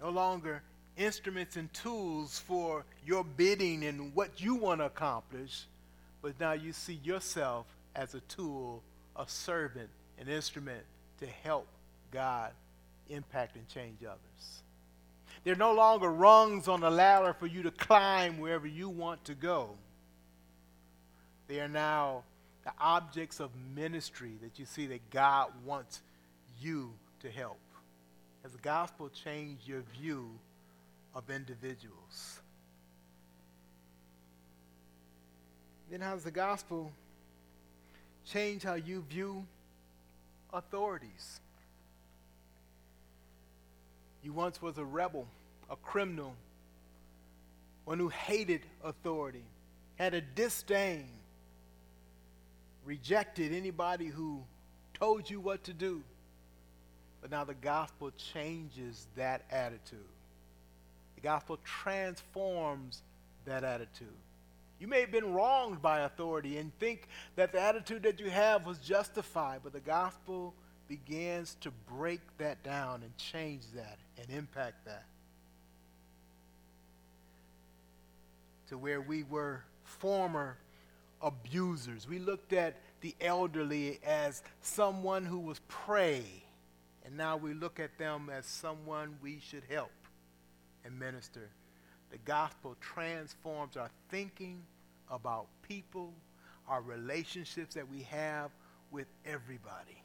No longer instruments and tools for your bidding and what you want to accomplish, but now you see yourself as a tool, a servant, an instrument to help God impact and change others. They're no longer rungs on the ladder for you to climb wherever you want to go. They are now the objects of ministry that you see that God wants you to help. Has the gospel changed your view of individuals? Then has the gospel change how you view authorities? You once was a rebel, a criminal, one who hated authority, had a disdain, rejected anybody who told you what to do. But now the gospel changes that attitude. The gospel transforms that attitude. You may have been wronged by authority and think that the attitude that you have was justified, but the gospel begins to break that down and change that and impact that. To where we were former abusers. We looked at the elderly as someone who was prey, and now we look at them as someone we should help and minister. The gospel transforms our thinking about people, our relationships that we have with everybody.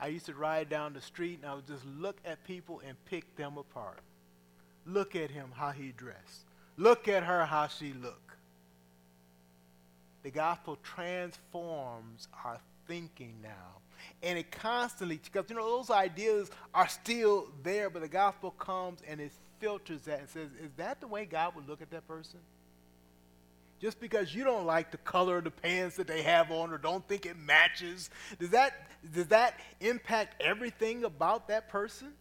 I used to ride down the street and I would just look at people and pick them apart. Look at him, how he dressed. Look at her, how she looked. The gospel transforms our thinking now. And it constantly, because you know, those ideas are still there, but the gospel comes and it filters that and says, is that the way God would look at that person? Just because you don't like the color of the pants that they have on or don't think it matches, does that, does that impact everything about that person?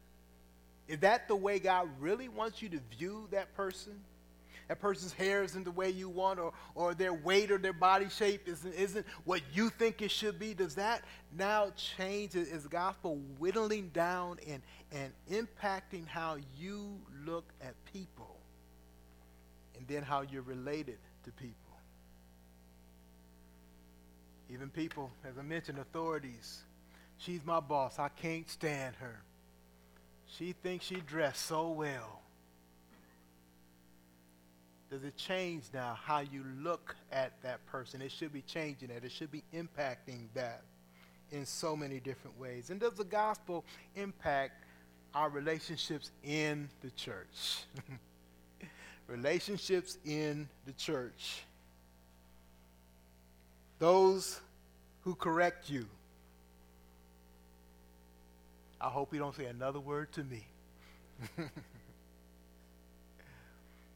Is that the way God really wants you to view that person? That person's hair isn't the way you want, or, or their weight or their body shape isn't, isn't what you think it should be. Does that now change? Is gospel whittling down and, and impacting how you look at people? and then how you're related to people. Even people, as I mentioned, authorities. She's my boss. I can't stand her. She thinks she dressed so well. Does it change now how you look at that person? It should be changing that. It should be impacting that in so many different ways. And does the gospel impact our relationships in the church? relationships in the church. Those who correct you. I hope you don't say another word to me.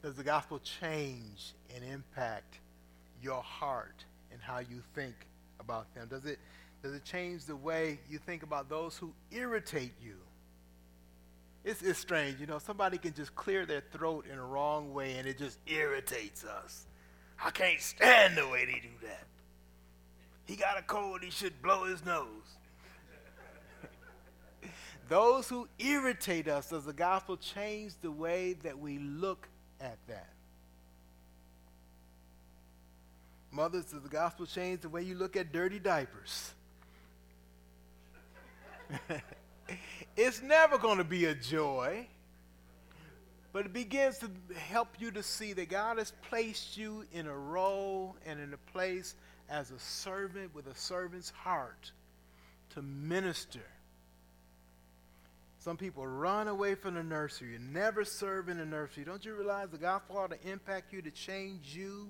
Does the gospel change and impact your heart and how you think about them? Does it, does it change the way you think about those who irritate you? It's, it's strange, you know, somebody can just clear their throat in a wrong way and it just irritates us. I can't stand the way they do that. He got a cold, he should blow his nose. Those who irritate us, does the gospel change the way that we look at that. Mothers, does the gospel change the way you look at dirty diapers? it's never going to be a joy, but it begins to help you to see that God has placed you in a role and in a place as a servant with a servant's heart to minister some people run away from the nursery and never serve in the nursery. Don't you realize the gospel ought to impact you to change you?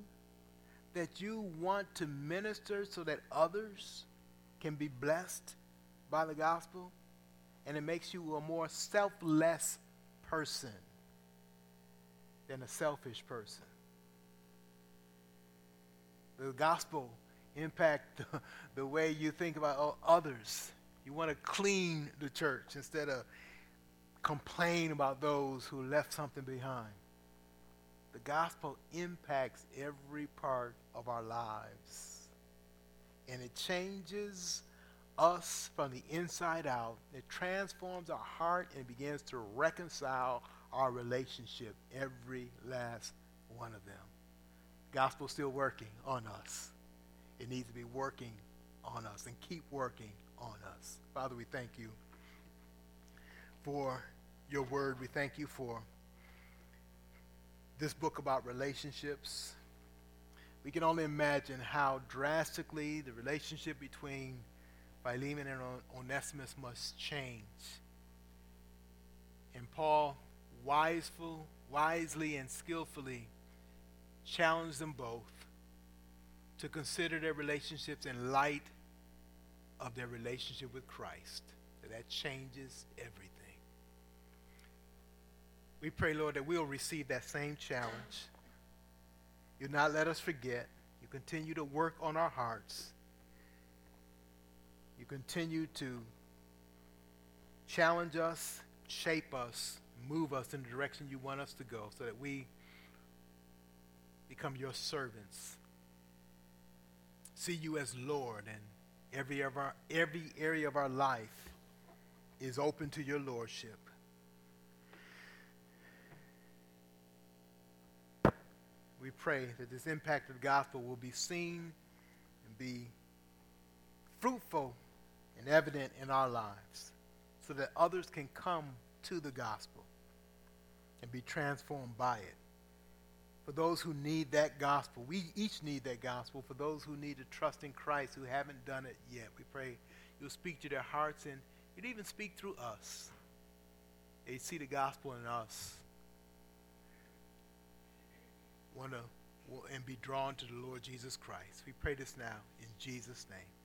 That you want to minister so that others can be blessed by the gospel? And it makes you a more selfless person than a selfish person. The gospel impact the, the way you think about others. You want to clean the church instead of complain about those who left something behind. The gospel impacts every part of our lives. And it changes us from the inside out. It transforms our heart and begins to reconcile our relationship, every last one of them. Gospel's still working on us. It needs to be working on us and keep working on us. Father, we thank you for your word. We thank you for this book about relationships. We can only imagine how drastically the relationship between Philemon and Onesimus must change. And Paul wiseful, wisely and skillfully challenged them both to consider their relationships in light of their relationship with Christ. That changes everything. We pray, Lord, that we'll receive that same challenge. You not let us forget. You continue to work on our hearts. You continue to challenge us, shape us, move us in the direction you want us to go so that we become your servants. See you as Lord and every, of our, every area of our life is open to your lordship. we pray that this impact of the gospel will be seen and be fruitful and evident in our lives so that others can come to the gospel and be transformed by it. For those who need that gospel, we each need that gospel. For those who need to trust in Christ who haven't done it yet, we pray you'll speak to their hearts and you'd even speak through us. They see the gospel in us want to and be drawn to the Lord Jesus Christ. We pray this now in Jesus' name.